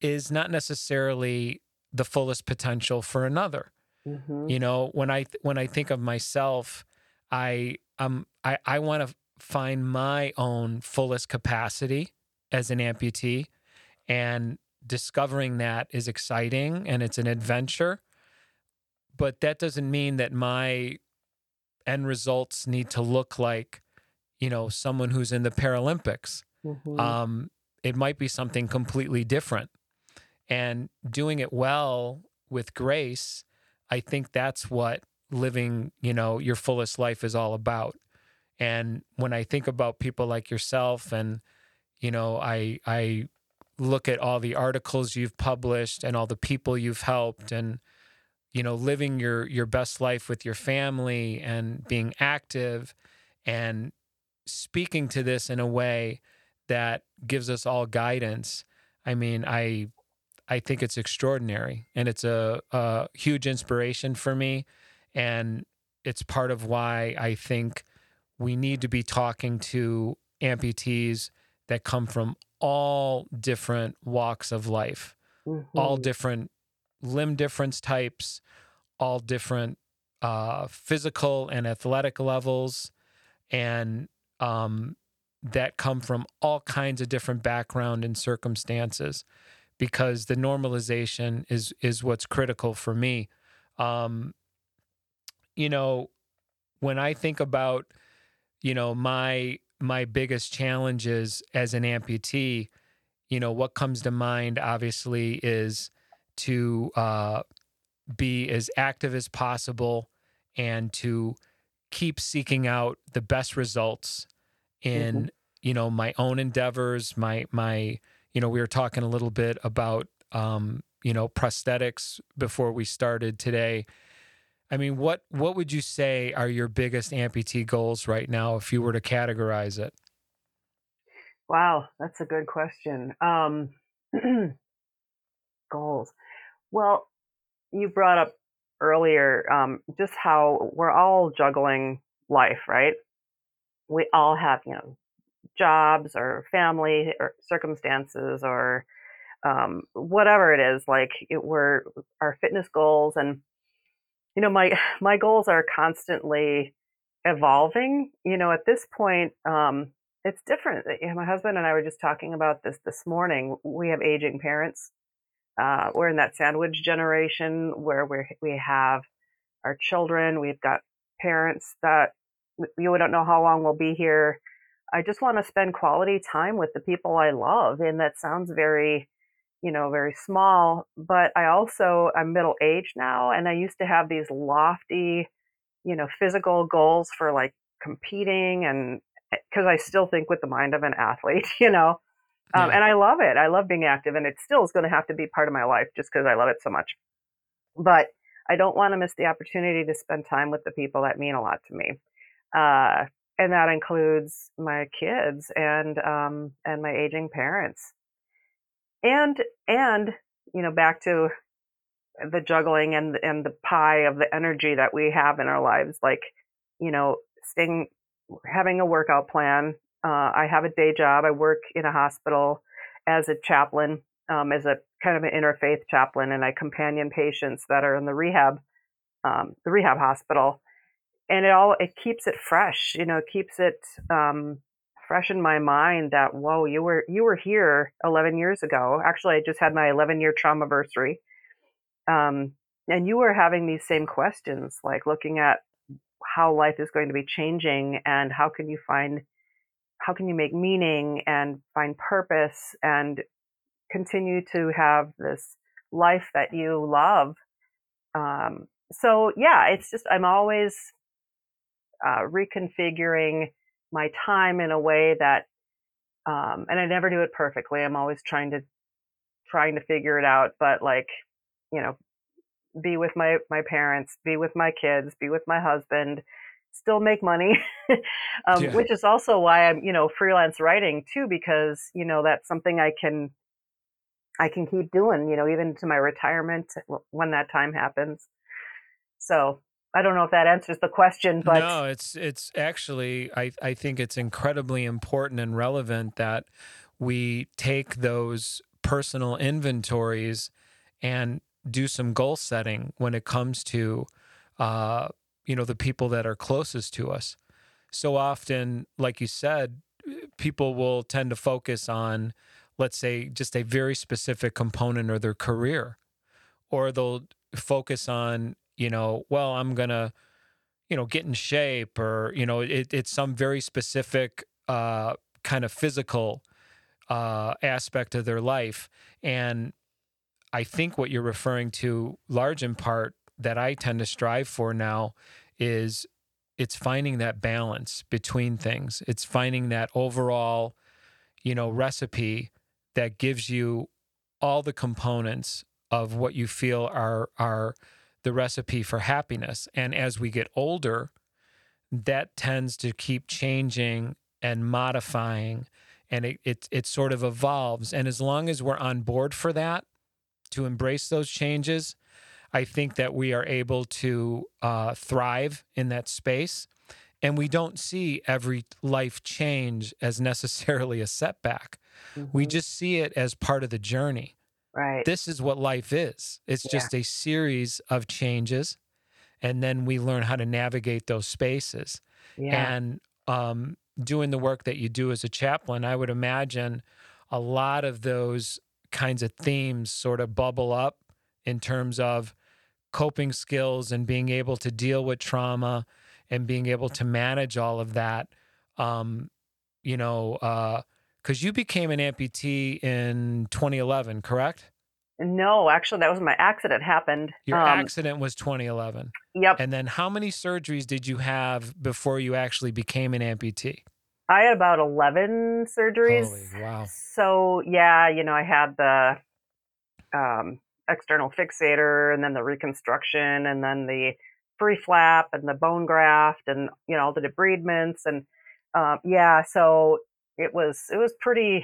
is not necessarily the fullest potential for another. Mm-hmm. You know, when I when I think of myself, I um I I want to find my own fullest capacity as an amputee. And discovering that is exciting and it's an adventure. But that doesn't mean that my end results need to look like, you know, someone who's in the Paralympics. Mm-hmm. Um, it might be something completely different. And doing it well with grace, I think that's what living, you know, your fullest life is all about. And when I think about people like yourself and you know, I I look at all the articles you've published and all the people you've helped and you know, living your your best life with your family and being active and speaking to this in a way that gives us all guidance. I mean, I I think it's extraordinary and it's a, a huge inspiration for me and it's part of why I think we need to be talking to amputees that come from all different walks of life, mm-hmm. all different limb difference types, all different uh, physical and athletic levels, and um, that come from all kinds of different background and circumstances, because the normalization is is what's critical for me. Um, you know, when I think about you know my my biggest challenges as an amputee you know what comes to mind obviously is to uh, be as active as possible and to keep seeking out the best results in mm-hmm. You know my own endeavors my my you know we were talking a little bit about um you know prosthetics before we started today I mean, what what would you say are your biggest amputee goals right now if you were to categorize it? Wow, that's a good question. Um, goals. Well, you brought up earlier um, just how we're all juggling life, right? We all have, you know, jobs or family or circumstances or um, whatever it is. Like it, we're our fitness goals, and you know, my my goals are constantly evolving. You know, at this point, um, it's different. My husband and I were just talking about this this morning. We have aging parents uh, we're in that sandwich generation where we we have our children, we've got parents that we don't know how long we'll be here. I just want to spend quality time with the people I love, and that sounds very, you know, very small. But I also I'm middle aged now, and I used to have these lofty, you know, physical goals for like competing and because I still think with the mind of an athlete, you know. Um, yeah. And I love it. I love being active, and it still is going to have to be part of my life just because I love it so much. But I don't want to miss the opportunity to spend time with the people that mean a lot to me. Uh, and that includes my kids and um, and my aging parents. And and you know back to the juggling and and the pie of the energy that we have in our lives, like you know staying having a workout plan uh, I have a day job. I work in a hospital as a chaplain, um, as a kind of an interfaith chaplain, and I companion patients that are in the rehab, um, the rehab hospital. And it all it keeps it fresh, you know, it keeps it um, fresh in my mind that whoa, you were you were here 11 years ago. Actually, I just had my 11 year trauma anniversary, um, and you were having these same questions, like looking at how life is going to be changing and how can you find how can you make meaning and find purpose and continue to have this life that you love um, so yeah it's just i'm always uh, reconfiguring my time in a way that um, and i never do it perfectly i'm always trying to trying to figure it out but like you know be with my my parents be with my kids be with my husband still make money, um, yeah. which is also why I'm, you know, freelance writing too, because, you know, that's something I can, I can keep doing, you know, even to my retirement when that time happens. So I don't know if that answers the question, but no, it's, it's actually, I, I think it's incredibly important and relevant that we take those personal inventories and do some goal setting when it comes to uh, you know the people that are closest to us. So often like you said people will tend to focus on let's say just a very specific component of their career or they'll focus on you know well i'm gonna you know get in shape or you know it, it's some very specific uh, kind of physical uh, aspect of their life and i think what you're referring to large in part that I tend to strive for now is it's finding that balance between things. It's finding that overall, you know, recipe that gives you all the components of what you feel are are the recipe for happiness. And as we get older, that tends to keep changing and modifying and it, it it sort of evolves. And as long as we're on board for that, to embrace those changes, I think that we are able to uh, thrive in that space. And we don't see every life change as necessarily a setback. Mm-hmm. We just see it as part of the journey. Right. This is what life is. It's yeah. just a series of changes. And then we learn how to navigate those spaces. Yeah. And um, doing the work that you do as a chaplain, I would imagine a lot of those kinds of themes sort of bubble up in terms of coping skills and being able to deal with trauma and being able to manage all of that. Um, you know, because you became an amputee in 2011, correct? No, actually, that was my accident happened. Your um, accident was 2011. Yep. And then how many surgeries did you have before you actually became an amputee? I had about 11 surgeries. Holy, wow. So, yeah, you know, I had the um, external fixator and then the reconstruction and then the free flap and the bone graft and you know all the debridements and uh, yeah so it was it was pretty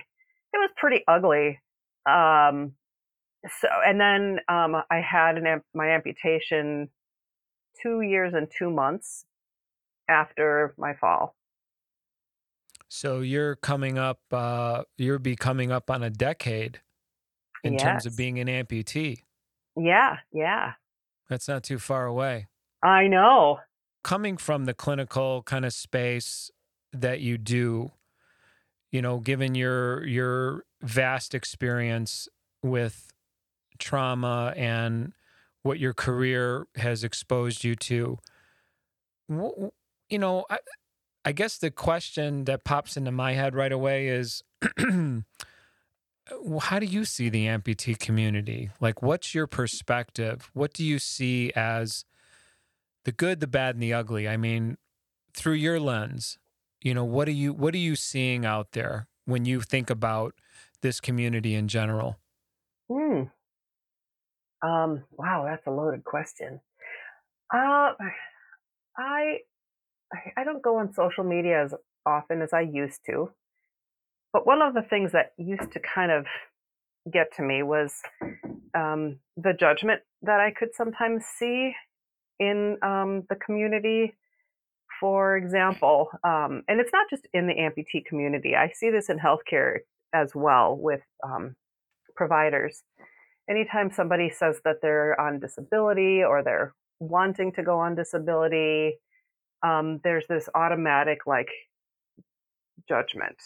it was pretty ugly um, so and then um, I had an my amputation two years and two months after my fall. So you're coming up, uh, you're be coming up on a decade in terms of being an amputee. Yeah, yeah. That's not too far away. I know. Coming from the clinical kind of space that you do, you know, given your your vast experience with trauma and what your career has exposed you to, you know, I, I guess the question that pops into my head right away is how do you see the amputee community? Like, what's your perspective? What do you see as the good, the bad, and the ugly? I mean, through your lens, you know, what are you what are you seeing out there when you think about this community in general? Hmm. Um, wow, that's a loaded question. Uh, I I don't go on social media as often as I used to, but one of the things that used to kind of get to me was um, the judgment that I could sometimes see in um, the community. For example, um, and it's not just in the amputee community. I see this in healthcare as well with um, providers anytime somebody says that they're on disability or they're wanting to go on disability, um, there's this automatic like judgment.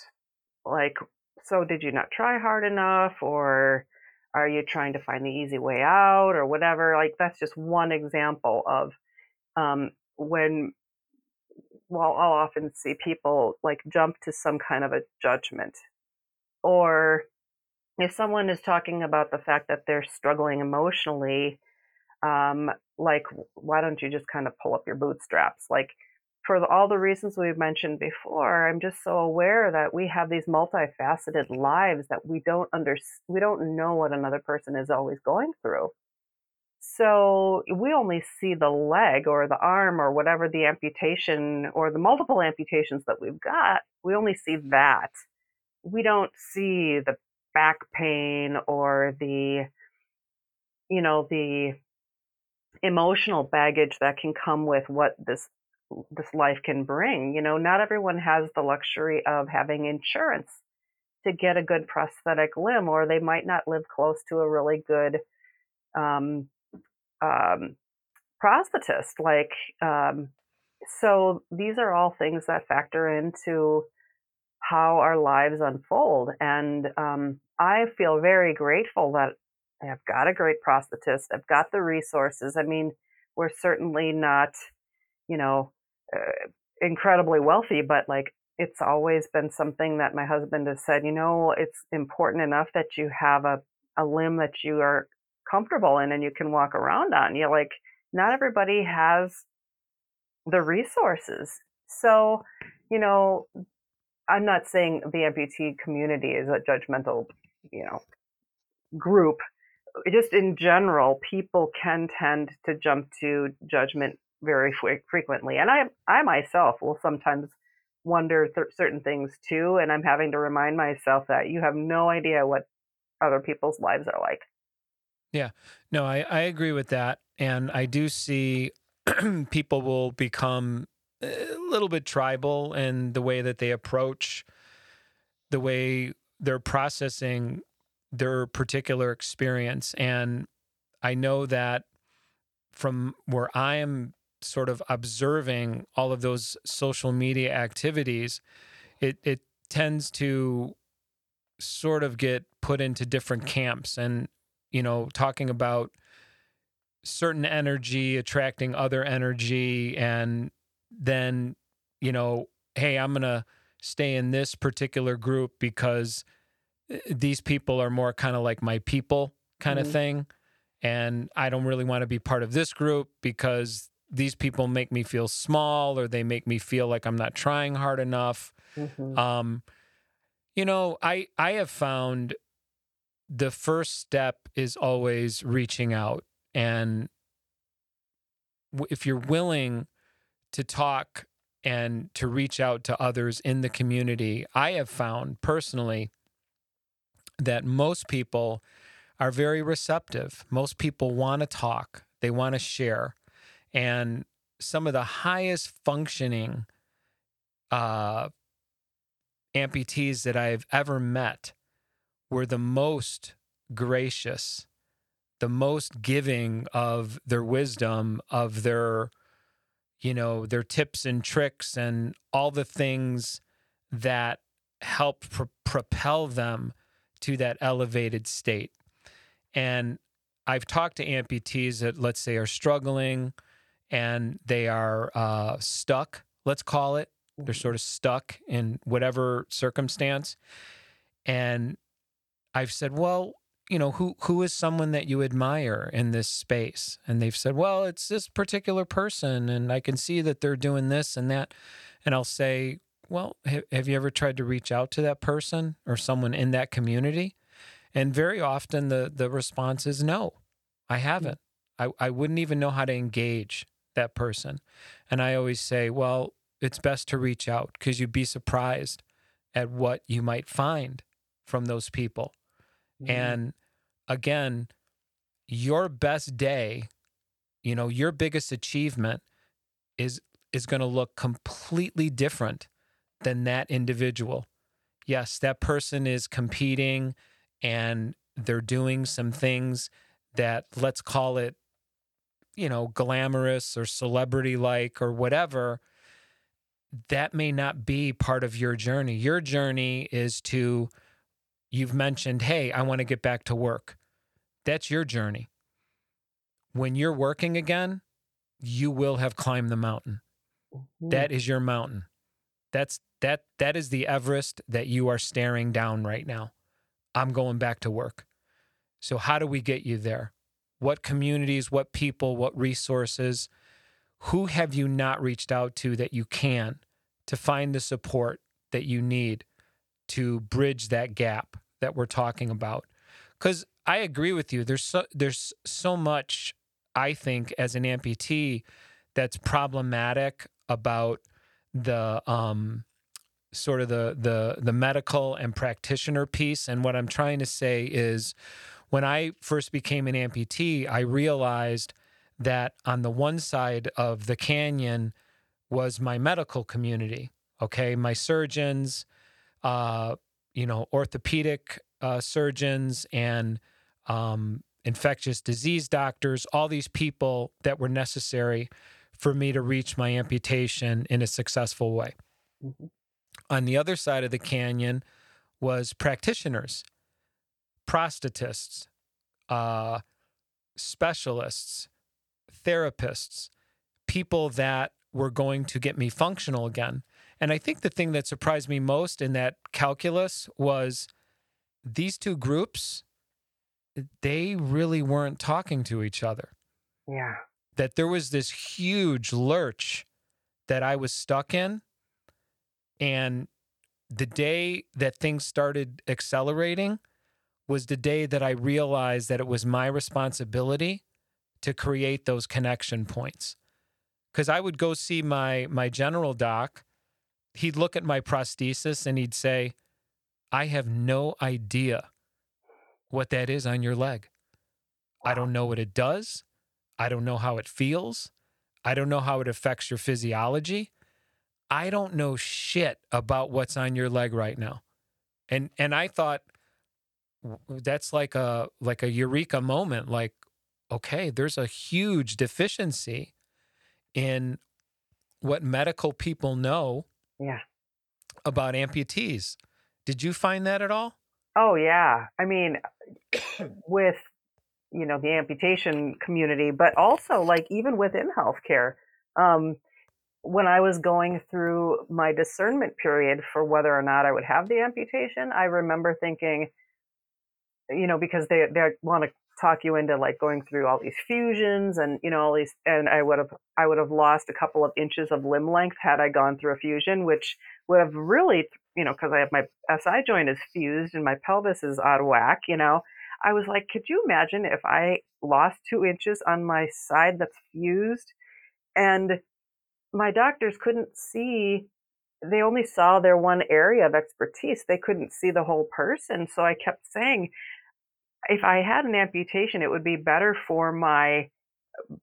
Like, so did you not try hard enough? Or are you trying to find the easy way out or whatever? Like, that's just one example of um, when, well, I'll often see people like jump to some kind of a judgment. Or if someone is talking about the fact that they're struggling emotionally, um, like, why don't you just kind of pull up your bootstraps? Like, for the, all the reasons we've mentioned before, I'm just so aware that we have these multifaceted lives that we don't under, we don't know what another person is always going through. So we only see the leg or the arm or whatever the amputation or the multiple amputations that we've got. We only see that. We don't see the back pain or the you know the emotional baggage that can come with what this this life can bring you know not everyone has the luxury of having insurance to get a good prosthetic limb or they might not live close to a really good um, um, prosthetist like um, so these are all things that factor into how our lives unfold. And um, i feel very grateful that i've got a great prosthetist i've got the resources. I mean we're certainly not you know uh, incredibly wealthy but like it's always been something that my husband has said you know it's important enough that you have a, a limb that you are comfortable in and you can walk around on you like not everybody has the resources so you know I'm not saying the amputee community is a judgmental, you know, group. Just in general, people can tend to jump to judgment very fre- frequently, and I, I myself will sometimes wonder th- certain things too, and I'm having to remind myself that you have no idea what other people's lives are like. Yeah, no, I, I agree with that. And I do see people will become a little bit tribal in the way that they approach the way they're processing their particular experience. And I know that from where I am sort of observing all of those social media activities, it, it tends to sort of get put into different camps and, you know, talking about certain energy attracting other energy and then you know hey i'm going to stay in this particular group because eh, these people are more kind of like my people kind Mhm. of thing and i don't really want to be part of this group because these people make me feel small or they make me feel like i'm not trying hard enough Mhm. um you know i i have found the first step is always reaching out. And if you're willing to talk and to reach out to others in the community i have found personally that most people are very receptive. Most people want to talk. They want to share. And some of the highest functioning uh, amputees that I've ever met were the most gracious, the most giving of their wisdom, of their, you know, their tips and tricks and all the things that help pr- propel them to that elevated state. And I've talked to amputees that, let's say, are struggling and they are uh, stuck, let's call it. They're sort of stuck in whatever circumstance. And I've said, well, you know, who who is someone that you admire in this space? And they've said, well, it's this particular person, and I can see that they're doing this and that. And I'll say, well, have, have you ever tried to reach out to that person or someone in that community? And very often the the response is no, I hmm. haven't. I, I wouldn't even know how to engage that person. And I always say, well, it's best to reach out because you'd be surprised at what you might find from those people. Mm-hmm. And again, your best day, you know, your biggest achievement is is going to look completely different than that individual. Yes, that person is competing and they're doing some things that let's call it you know glamorous or celebrity like or whatever that may not be part of your journey your journey is to you've mentioned hey i want to get back to work. That's your journey. When you're working again you will have climbed the mountain. Mm-hmm. that is your mountain. That's that that is the everest that you are staring down right now. I'm going back to work. So how do we get you there? What communities, what people, what resources, who have you not reached out to that you can to find the support that you need to bridge that gap that we're talking about? Because I agree with you. There's so, there's so much I think as an amputee that's problematic about the um, sort of the the the medical and practitioner piece. And what I'm trying to say is when I first became an amputee, I realized that on the one side of the canyon was my medical community. Okay, my surgeons, uh, you know, orthopedic uh, surgeons and um, infectious disease doctors, all these people that were necessary for me to reach my amputation in a successful way. Mm-hmm. On the other side of the canyon was practitioners prosthetists, uh, specialists, therapists, people that were going to get me functional again. And I think the thing that surprised me most in that calculus was these two groups, they really weren't talking to each other. Yeah. That there was this huge lurch that I was stuck in. And the day that things started accelerating, was the day that I realized that it was my responsibility to create those connection points. Cuz I would go see my my general doc, he'd look at my prosthesis and he'd say, "I have no idea what that is on your leg. I don't know what it does. I don't know how it feels. I don't know how it affects your physiology. I don't know shit about what's on your leg right now." And and I thought that's like a like a eureka moment like okay there's a huge deficiency in what medical people know yeah. about amputees. Did you find that at all? Oh yeah. I mean with you know the amputation community but also like even within healthcare um when i was going through my discernment period for whether or not i would have the amputation i remember thinking you know, because they they want to talk you into like going through all these fusions and you know all these and I would have I would have lost a couple of inches of limb length had I gone through a fusion, which would have really you know because I have my SI joint is fused and my pelvis is out of whack. You know, I was like, could you imagine if I lost two inches on my side that's fused, and my doctors couldn't see they only saw their one area of expertise. They couldn't see the whole person. So I kept saying, if I had an amputation, it would be better for my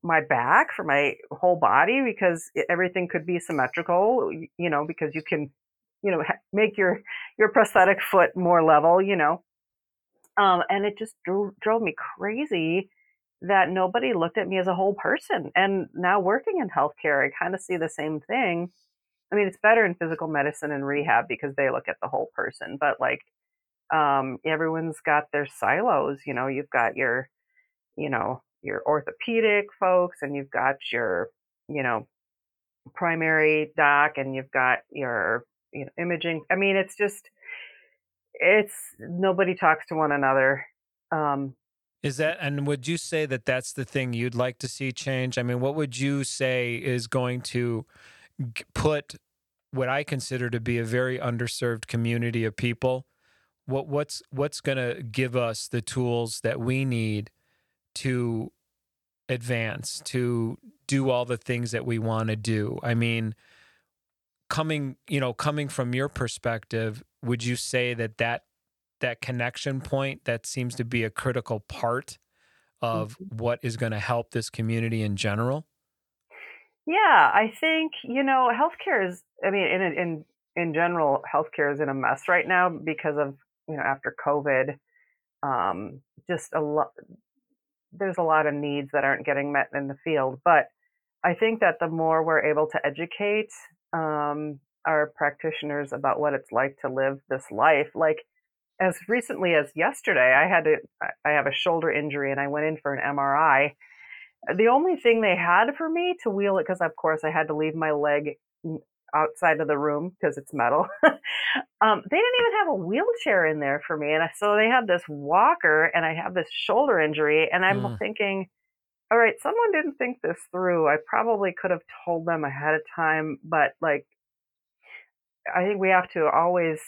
my back, for my whole body, because everything could be symmetrical, you know, because you can, you know, make your, your prosthetic foot more level, you know. Um, and it just drove, drove me crazy that nobody looked at me as a whole person. And now working in healthcare, I kind of see the same thing. I mean, it's better in physical medicine and rehab because they look at the whole person, but like, um, everyone's got their silos, you know, you've got your, you know, your orthopedic folks and you've got your, you know, primary doc and you've got your, you know, imaging. I mean, it's just, it's nobody talks to one another. Um, is that, and would you say that that's the thing you'd like to see change? I mean, what would you say is going to put what I consider to be a very underserved community of people? What what's what's going to give us the tools that we need to advance, to do all the things that we want to do? I mean, coming, you know, coming from your perspective, would you say that that that connection point that seems to be a critical part of mm-hmm. what is going to help this community in general? Yeah, I think you know healthcare is. I mean, in in in general, healthcare is in a mess right now because of you know after COVID, um, just a lot. There's a lot of needs that aren't getting met in the field, but I think that the more we're able to educate um, our practitioners about what it's like to live this life, like as recently as yesterday, I had to, I have a shoulder injury and I went in for an MRI. The only thing they had for me to wheel it, because of course I had to leave my leg outside of the room because it's metal. um, they didn't even have a wheelchair in there for me. And so they had this walker and I have this shoulder injury. And I'm mm. thinking, all right, someone didn't think this through. I probably could have told them ahead of time, but like, I think we have to always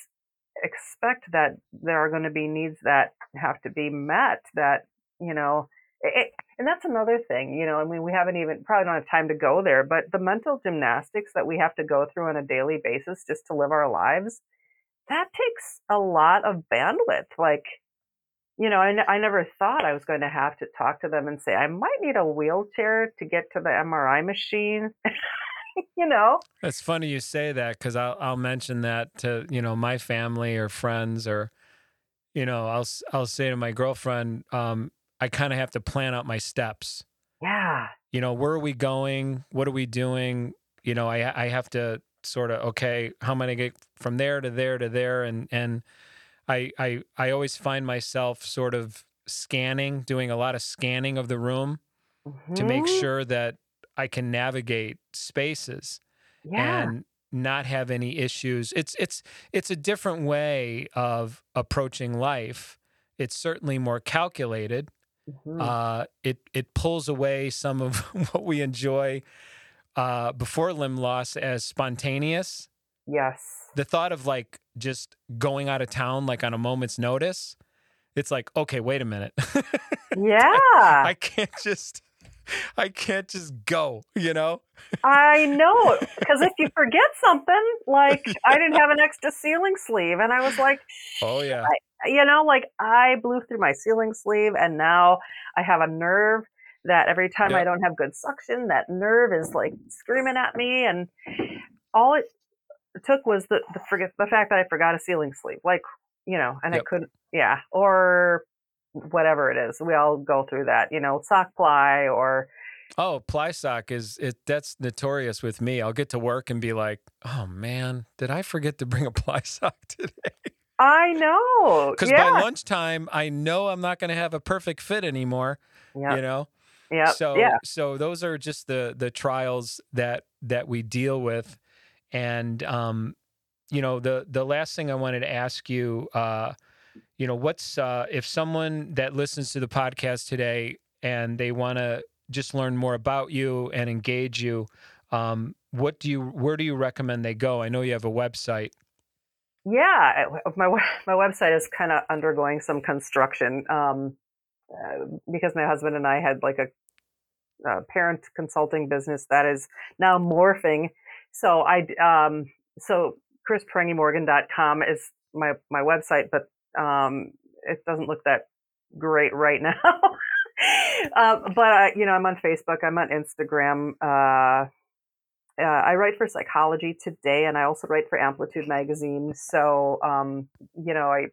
expect that there are going to be needs that have to be met that you know it, and that's another thing you know i mean we haven't even probably don't have time to go there but the mental gymnastics that we have to go through on a daily basis just to live our lives that takes a lot of bandwidth like you know I, n- I never thought i was going to have to talk to them and say i might need a wheelchair to get to the mri machine you know. It's funny you say that because I'll I'll mention that to you know my family or friends or you know I'll I'll say to my girlfriend, um, I kind of have to plan out my steps. Yeah. You know, where are we going? What are we doing? You know, I I have to sort of okay, how am I gonna get from there to there to there? And and I I I always find myself sort of scanning, doing a lot of scanning of the room mm-hmm. to make mm-hmm. sure that I can navigate spaces yeah. and not have any issues. It's it's it's a different way of approaching life. It's certainly more calculated. Mm-hmm. Uh, it it pulls away some of what we enjoy uh, before limb loss as spontaneous. Yes. The thought of like just going out of town like on a moment's notice, it's like okay, wait a minute. yeah. I can't just I can't just go, you know? I know. Because if you forget something, like I didn't have an extra sealing sleeve, and I was like, oh, yeah. I, you know, like I blew through my sealing sleeve, and now I have a nerve that every time yep. I don't have good suction, that nerve is like screaming at me. And all it took was the, the, forget, the fact that I forgot a sealing sleeve. Like, you know, and yep. I couldn't, yeah. Or whatever it is. We all go through that, you know, sock ply or Oh, ply sock is it that's notorious with me. I'll get to work and be like, "Oh man, did I forget to bring a ply sock today?" I know. Cuz yeah. by lunchtime, I know I'm not going to have a perfect fit anymore, yep. you know? Yeah. So yeah. so those are just the the trials that that we deal with and um you know, the the last thing I wanted to ask you uh you know, what's uh, if someone that listens to the podcast today and they want to just learn more about you and engage you, um, what do you where do you recommend they go? I know you have a website. Yeah, my my website is kind of undergoing some construction um, uh, because my husband and I had like a, a, parent consulting business that is now morphing. So I um, so chrisprangemorgan.com is my my website, but um, it doesn't look that great right now. uh, but uh, you know, I'm on Facebook. I'm on Instagram. Uh, I write for Psychology Today, and I also write for Amplitude Magazine. So, um, you know, I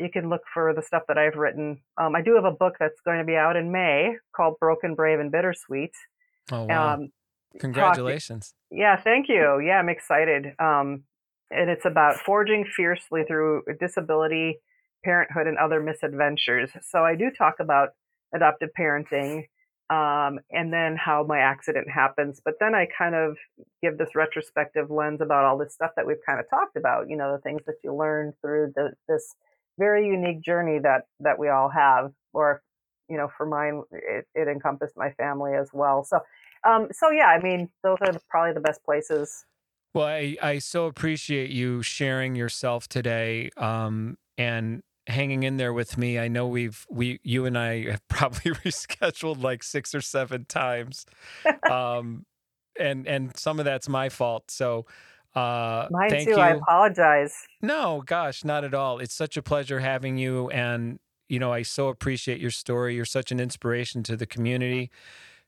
you can look for the stuff that I've written. Um, I do have a book that's going to be out in May called Broken, Brave, and Bittersweet. Oh wow! Um, Congratulations! Talk, yeah, thank you. Yeah, I'm excited. Um, and it's about forging fiercely through disability, parenthood, and other misadventures. So I do talk about adoptive parenting um, and then how my accident happens. But then I kind of give this retrospective lens about all this stuff that we've kind of talked about. You know, the things that you learn through the, this very unique journey that that we all have. Or, you know, for mine, it, it encompassed my family as well. So, um, so yeah, I mean, those are probably the best places. Well, I, I so appreciate you sharing yourself today. Um, and hanging in there with me. I know we've we you and I have probably rescheduled like six or seven times, um, and and some of that's my fault. So. Uh, Mine thank too. You. I apologize. No, gosh, not at all. It's such a pleasure having you, and you know I so appreciate your story. You're such an inspiration to the community.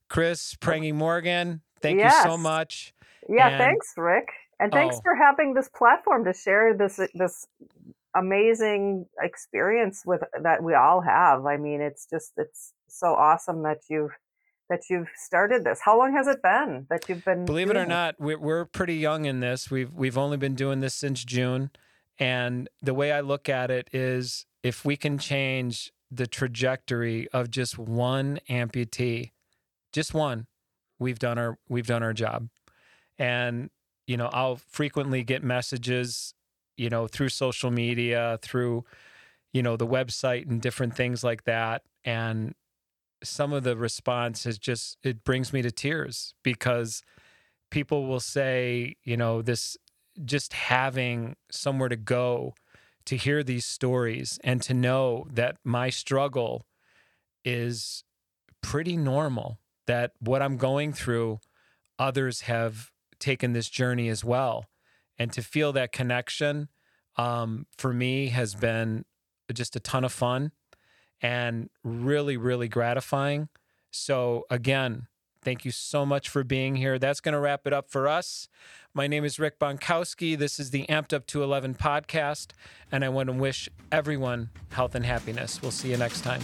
Chris Prange-Morgan, thank yes. you so much. Yeah, and, thanks, Rick, and thanks oh, for having this platform to share this this amazing experience with that we all have. I mean, it's just it's so awesome that you've that you've started this. How long has it been that you've been? Believe it or not, we're, we're pretty young in this. We've we've only been doing this since June, and the way I look at it is, if we can change the trajectory of just one amputee, just one, we've done our we've done our job. And you know, I'll frequently get messages you know, through social media, through, you know, the website and different things like that. And some of the response is just, it brings me to tears because people will say, you know, this just having somewhere to go to hear these stories and to know that my struggle is pretty normal, that what I'm going through, others have taken this journey as well and to feel that connection um, for me has been just a ton of fun and really really gratifying. So again thank you so much for being here. That's going to wrap it up for us. My name is rick Bontkowski. This is the amped up to 11 podcast and i want to wish everyone health and happiness. We'll see you next time